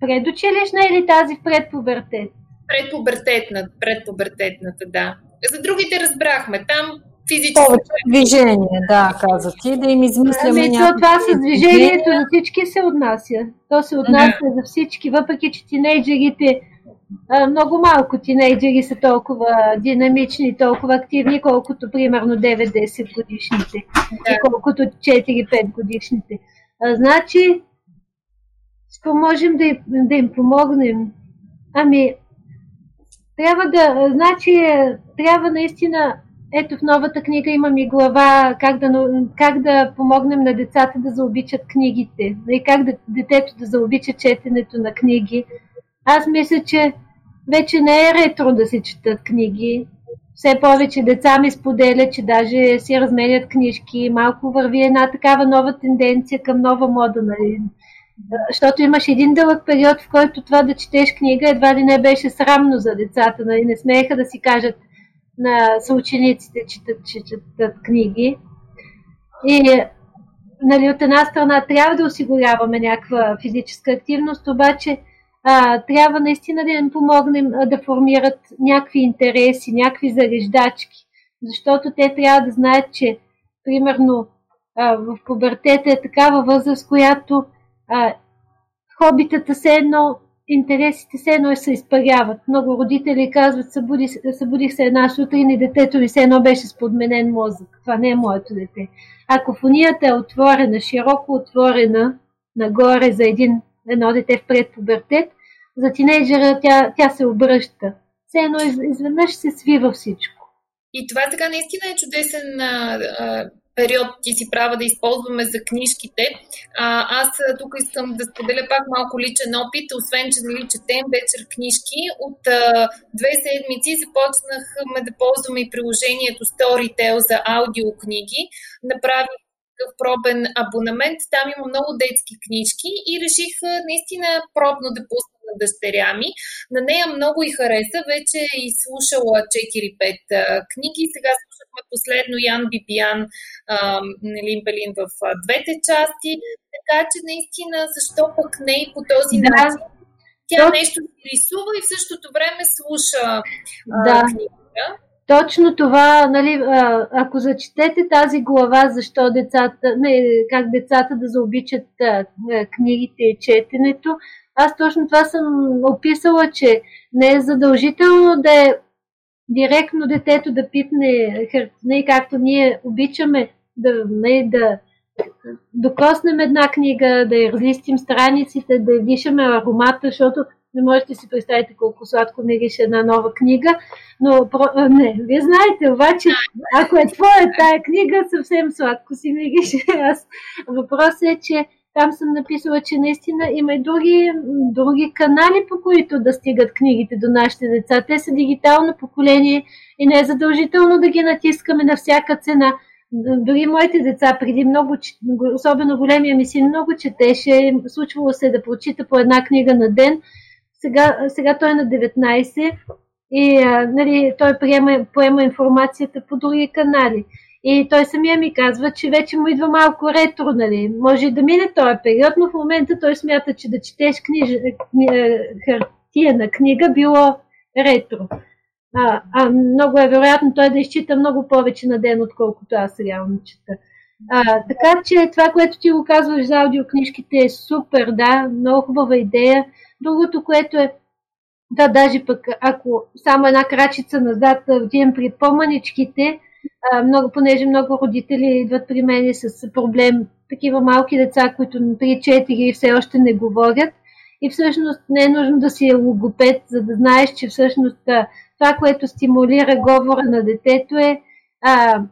Предучилищна или тази в предпубертет? Предпубертетна, предпубертетната, да. За другите разбрахме. Там физическо. Повече движение, да, каза ти, да им измисляме Ами, то, някакви това с движението за всички се отнася. То се отнася за всички, въпреки че тинейджерите, много малко тинейджери са толкова динамични, толкова активни, колкото примерно 9-10 годишните Да. и колкото 4-5 годишните. А, значи, ще можем да, да им помогнем. Ами, трябва да, значи, е, трябва наистина, ето в новата книга имам и глава как да, как да помогнем на децата да заобичат книгите и как да, детето да заобича четенето на книги. Аз мисля, че вече не е ретро да се четат книги. Все повече деца ми споделят, че даже си разменят книжки. Малко върви една такава нова тенденция към нова мода. Нали? Защото имаш един дълъг период, в който това да четеш книга едва ли не беше срамно за децата. Нали? Не смееха да си кажат на съучениците, че четат, че четат книги. И нали, от една страна трябва да осигуряваме някаква физическа активност, обаче а, трябва наистина да им помогнем да формират някакви интереси, някакви зареждачки, защото те трябва да знаят, че примерно а, в пубертета е такава възраст, която а, хобитата се едно, интересите се едно се изпаряват. Много родители казват, събуди, събудих се една сутрин и детето ми се едно беше с подменен мозък. Това не е моето дете. Ако фонията е отворена, широко отворена, нагоре за един, едно дете в предпубертет, за тинейджера тя, тя се обръща. Все едно из, изведнъж се свива всичко. И това сега наистина е чудесен а, а, период, ти си права да използваме за книжките. А, аз тук искам да споделя пак малко личен опит, освен че нали, четем вечер книжки. От а, две седмици започнахме да ползваме и приложението Storytel за аудиокниги. Направих такъв пробен абонамент. Там има много детски книжки и реших наистина пробно да пусна на дъщеря ми. На нея много и хареса. Вече е изслушала 4-5 а, книги. Сега слушахме последно Ян Бибиян Лимбелин в а, двете части. Така че наистина, защо пък не и по този Да. начин? Тя То- нещо рисува и в същото време слуша Да. книга. Точно това, нали, ако зачетете тази глава, защо децата, не, как децата да заобичат книгите и четенето, аз точно това съм описала, че не е задължително да е директно детето да пипне хартина както ние обичаме да, не, да докоснем една книга, да я разлистим страниците, да я дишаме аромата, защото не можете да си представите колко сладко мирише една нова книга, но не, вие знаете, обаче, ако е твоя тая книга, съвсем сладко си мирише. Аз... Въпросът е, че там съм написала, че наистина има и други, други канали, по които да стигат книгите до нашите деца. Те са дигитално поколение и не е задължително да ги натискаме на всяка цена. Дори моите деца преди много, особено големия ми син, много четеше, случвало се да прочита по една книга на ден. Сега, сега той е на 19 и нали, той приема, поема информацията по други канали. И той самия ми казва, че вече му идва малко ретро, нали. Може и да мине този период, но в момента той смята, че да четеш книж... кни... е, хартия книга било ретро. А, а много е вероятно той да изчита много повече на ден, отколкото аз реално чета. А, така че това, което ти го казваш за аудиокнижките е супер, да, много хубава идея. Другото, което е, да, даже пък ако само една крачица назад отидем при по-маничките, много, понеже много родители идват при мен с проблем, такива малки деца, които на 3-4 все още не говорят. И всъщност не е нужно да си е логопед, за да знаеш, че всъщност това, което стимулира говора на детето е а,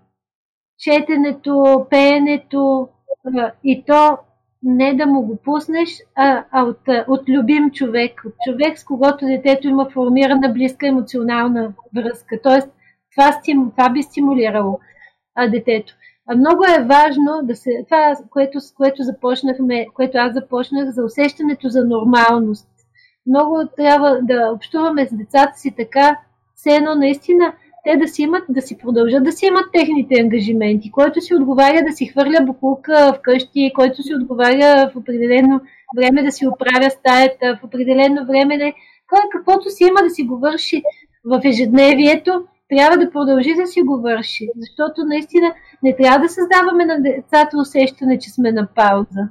четенето, пеенето а, и то не да му го пуснеш, а, а от, от любим човек, от човек, с когото детето има формирана близка емоционална връзка. Тоест, това, стим, това би стимулирало а, детето. А много е важно да се. Това, което, което започнахме, което аз започнах за усещането за нормалност. Много трябва да общуваме с децата си така, все едно наистина те да си имат, да си продължат да си имат техните ангажименти, който си отговаря да си хвърля буклука вкъщи, който си отговаря в определено време да си оправя стаята, в определено време не. Кой каквото си има да си го върши в ежедневието трябва да продължи да си го върши, защото наистина не трябва да създаваме на децата усещане, че сме на пауза.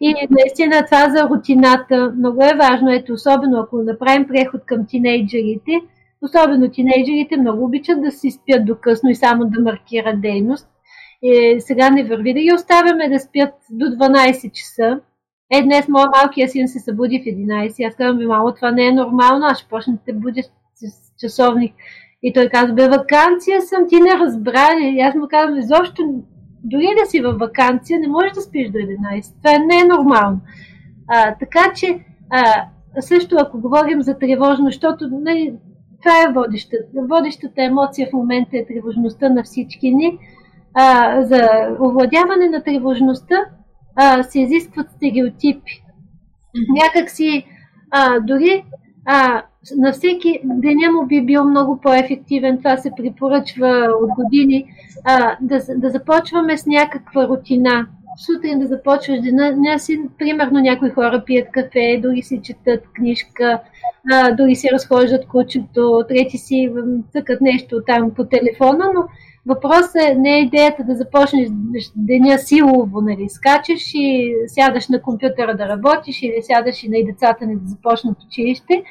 И наистина това за рутината много е важно. Ето, особено ако направим преход към тинейджерите, особено тинейджерите много обичат да си спят до късно и само да маркират дейност. И сега не върви да ги оставяме да спят до 12 часа. Е, днес моят малкия син се събуди в 11. Аз казвам, ви, мамо, това не е нормално, аз ще почна да будя с часовник. И той казва, бе, вакансия съм, ти не разбра. И аз му казвам, изобщо, дори да си във вакансия, не можеш да спиш до 11. Това не е нормално. А, така че, а, също ако говорим за тревожно, защото нали, това е водещата. Водещата емоция в момента е тревожността на всички ни. А, за овладяване на тревожността а, се изискват стереотипи. Някак си, а, дори а, на всеки деня му би бил много по-ефективен. Това се препоръчва от години. А, да, да започваме с някаква рутина. Сутрин да започваш деня си, примерно някои хора пият кафе, дори си четат книжка, а, дори си разхождат кучето, трети си цъкат нещо там по телефона, но Въпросът е, не е идеята да започнеш деня силово, нали, скачаш и сядаш на компютъра да работиш или сядаш и на и децата ни да започнат училище.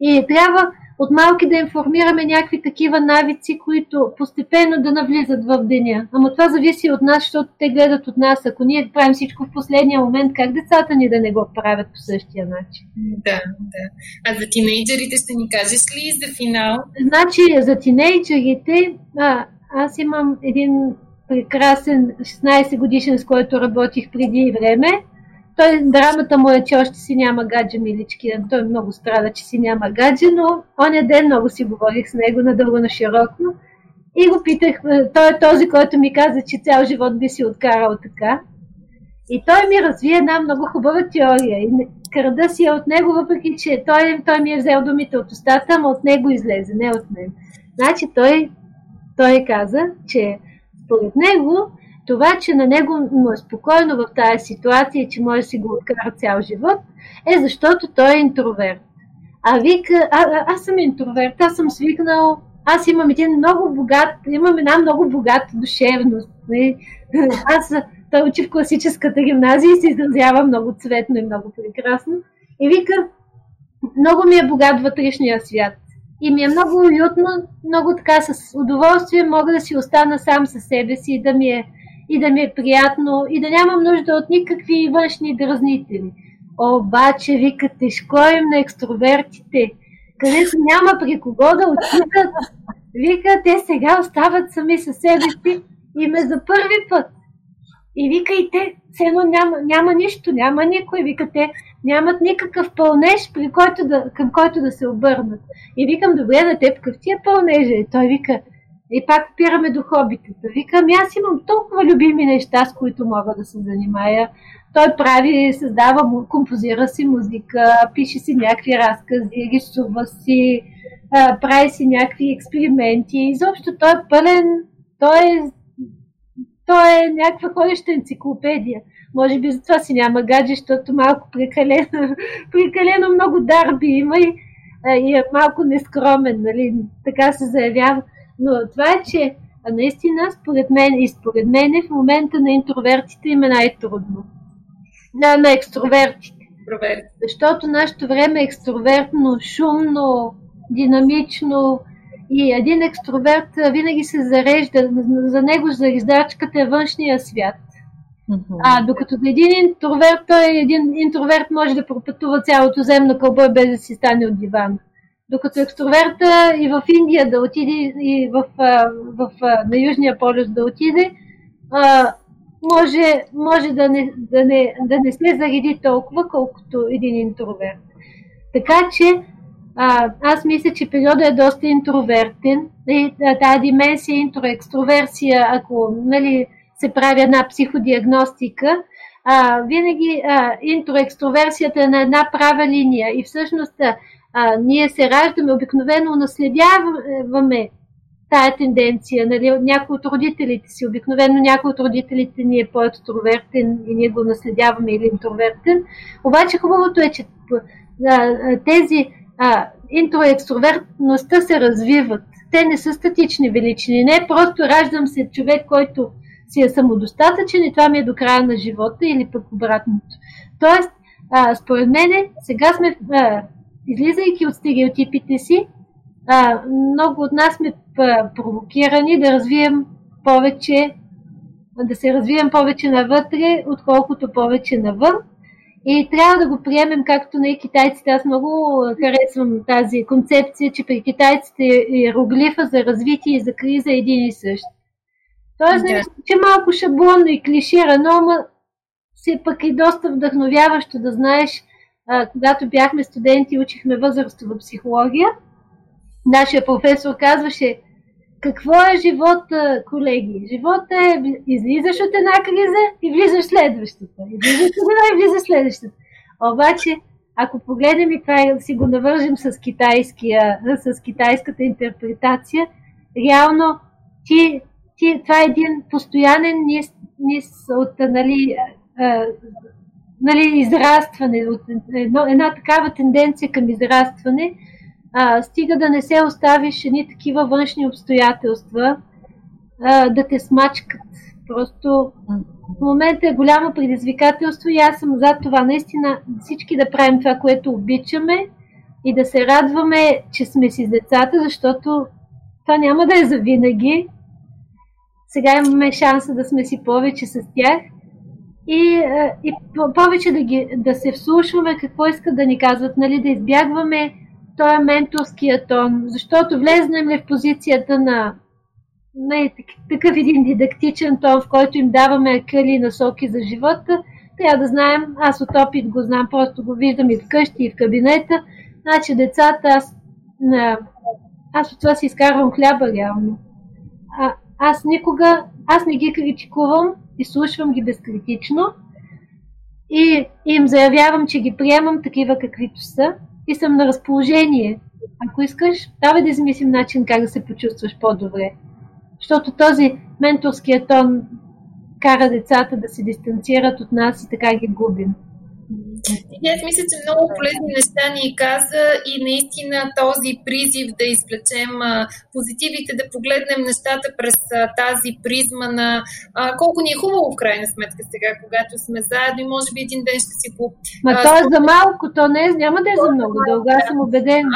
И трябва от малки да информираме някакви такива навици, които постепенно да навлизат в деня. Ама това зависи от нас, защото те гледат от нас. Ако ние правим всичко в последния момент, как децата ни да не го правят по същия начин? Да, да. А за тинейджерите ще ни кажеш ли за финал? Значи, за тинейджерите, а, аз имам един прекрасен 16 годишен, с който работих преди време. Той, драмата му е, че още си няма гадже, милички. Той много страда, че си няма гадже, но оня ден много си говорих с него надълго на широко. И го питах, е, той е този, който ми каза, че цял живот би си откарал така. И той ми разви една много хубава теория. И крада си е от него, въпреки че той, той ми е взел думите от устата, но от него излезе, не от мен. Значи той той каза, че според него това, че на него му е спокойно в тази ситуация, че може да си го откара цял живот, е защото той е интроверт. А вика, а, а, аз съм интроверт, аз съм свикнал, аз имам един много богат, имам една много богата душевност. Не? Аз той учи в класическата гимназия и се изразява много цветно и много прекрасно. И вика, много ми е богат вътрешния свят. И ми е много уютно, много така с удоволствие мога да си остана сам със себе си и да ми е, и да ми е приятно и да нямам нужда от никакви външни дразнители. Обаче, вика, тежко им на екстровертите, където няма при кого да отидат. Вика, те сега остават сами със себе си и ме за първи път. И вика и те, все няма, няма нищо, няма никой. Вика, те нямат никакъв пълнеж, при който да, към който да се обърнат. И викам, добре, на теб какъв ти е пълнежа? И той вика, и пак опираме до хобитата. Викам, аз имам толкова любими неща, с които мога да се занимая. Той прави, създава, композира си музика, пише си някакви разкази, рисува си, прави си някакви експерименти. Изобщо той е пълен, той е, той е някаква ходеща енциклопедия. Може би затова си няма гадже, защото малко прекалено, прекалено много дарби има и, и е малко нескромен, нали? така се заявява. Но това е, че наистина, според мен и според мен в момента на интровертите им е най-трудно. На, на екстровертите. Защото нашето време е екстровертно, шумно, динамично и един екстроверт винаги се зарежда, за него зареждачката е външния свят. А, докато един интроверт, той един интроверт може да пропътува цялото земно кълбо без да си стане от дивана. Докато екстроверта и в Индия да отиде, и в, в, на Южния полюс да отиде, а, може, може да, не, да, не, да не се зареди толкова, колкото един интроверт. Така че а, аз мисля, че периода е доста интровертен. И, тази дименсия интроекстроверсия, ако нали, се прави една психодиагностика, а, винаги а, интроекстроверсията е на една права линия и всъщност а, ние се раждаме, обикновено наследяваме тая тенденция. Нали, някой от родителите си, обикновено някой от родителите ни е по-екстровертен и ние го наследяваме или интровертен. Обаче хубавото е, че тези а, интроекстровертността се развиват. Те не са статични величини. Не просто раждам се човек, който си е самодостатъчен и това ми е до края на живота или пък обратното. Тоест, а, според мен, сега сме, а, излизайки от стереотипите си, а, много от нас сме провокирани да развием повече, да се развием повече навътре, отколкото повече навън. И трябва да го приемем както на китайците. Аз много харесвам тази концепция, че при китайците иероглифа за развитие и за криза е един и същ. Тоест, да. нещо, че малко шаблонно и клиширано, ама все пък и доста вдъхновяващо да знаеш, когато бяхме студенти, учихме възрастова психология, нашия професор казваше, какво е живота, колеги? Живота е излизаш от една криза и влизаш следващата. Излизаш от една и влизаш следващата. Обаче, ако погледнем и това си го навържим с, с китайската интерпретация, реално ти, ти, това е един постоянен низ, низ от нали, нали, израстване, едно, една такава тенденция към израстване, а, стига да не се оставиш едни такива външни обстоятелства а, да те смачкат. Просто в момента е голямо предизвикателство и аз съм за това наистина всички да правим това, което обичаме и да се радваме, че сме си с децата, защото това няма да е за винаги. Сега имаме шанса да сме си повече с тях и, и повече да, ги, да се вслушваме какво искат да ни казват, нали, да избягваме той е менторския тон, защото влезнем ли в позицията на, на такъв един дидактичен тон, в който им даваме къли насоки за живота, трябва да знаем, аз от опит го знам, просто го виждам и вкъщи, и в кабинета, значи децата, аз, аз от това си изкарвам хляба реално. А, аз никога, аз не ги критикувам, изслушвам ги безкритично и им заявявам, че ги приемам такива каквито са и съм на разположение. Ако искаш, давай да измислим начин как да се почувстваш по-добре. Защото този менторския тон кара децата да се дистанцират от нас и така ги губим. И аз мисля, че много полезни неща ни каза и наистина този призив да извлечем позитивите, да погледнем нещата през тази призма на а, колко ни е хубаво в крайна сметка сега, когато сме заедно и може би един ден ще си го... Ма а, то е за малко, то не е, няма да е за много дълго, аз съм убеден.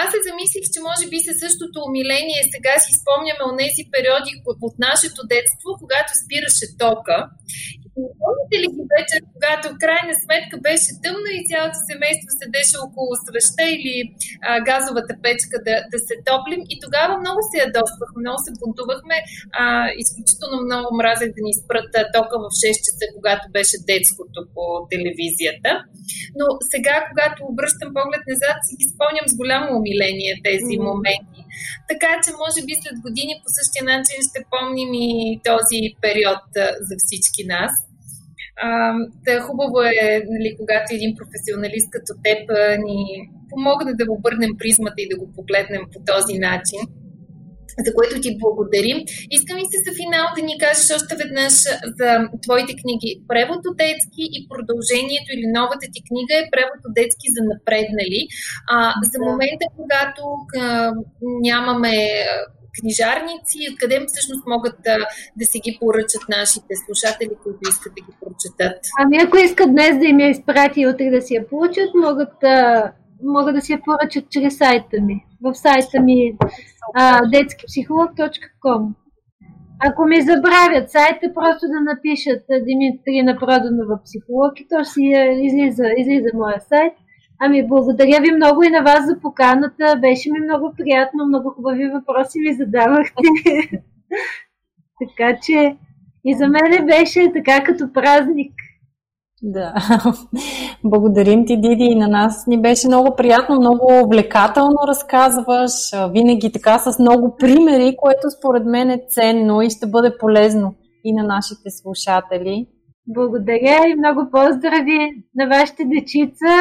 Аз се замислих, че може би със същото умиление сега си спомняме от тези периоди от нашето детство, когато спираше тока Помните ли ги вечер, когато в крайна сметка беше тъмно и цялото семейство седеше около свеща или а, газовата печка да, да се топлим и тогава много се ядосвахме, много се бунтувахме, а, изключително много мразех да ни спрат тока в 6 часа, когато беше детското по телевизията. Но сега, когато обръщам поглед назад, си ги спомням с голямо умиление тези моменти. Така че, може би след години по същия начин ще помним и този период за всички нас. А, да, хубаво е, нали, когато един професионалист като теб ни помогне да обърнем призмата и да го погледнем по този начин за което ти благодарим. Искам и се за финал да ни кажеш още веднъж за твоите книги. Превод от детски и продължението или новата ти книга е превод от детски за напреднали. А, за момента, когато а, нямаме книжарници, откъде всъщност могат да, да си ги поръчат нашите слушатели, които искат да ги прочетат? Ами ако искат днес да им я изпрати и утре да си я получат, могат, могат да си я поръчат чрез сайта ми. В сайта ми детскипсихолог.com Ако ми забравят сайта, просто да напишат Димитрина Проданова психолог и то си излиза, излиза моя сайт. Ами, благодаря ви много и на вас за поканата. Беше ми много приятно, много хубави въпроси ми задавахте. така че и за мен беше така като празник. Да. Благодарим ти, Диди. И на нас ни беше много приятно, много увлекателно разказваш. Винаги така с много примери, което според мен е ценно и ще бъде полезно и на нашите слушатели. Благодаря и много поздрави на вашите дечица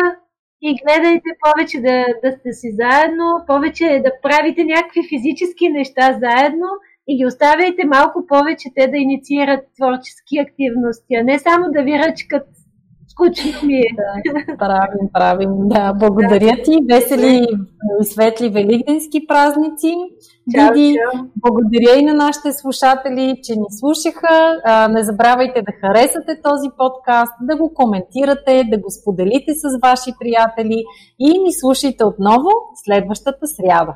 и гледайте повече да, да сте си заедно, повече да правите някакви физически неща заедно и ги оставяйте малко повече те да инициират творчески активности, а не само да ви ръчкат Скучно ми е. Да, правим, правим. Да, благодаря ти. Весели и светли великденски празници. Чао, Диди, чао. благодаря и на нашите слушатели, че ни слушаха. А, не забравяйте да харесате този подкаст, да го коментирате, да го споделите с ваши приятели и ни слушайте отново следващата сряда.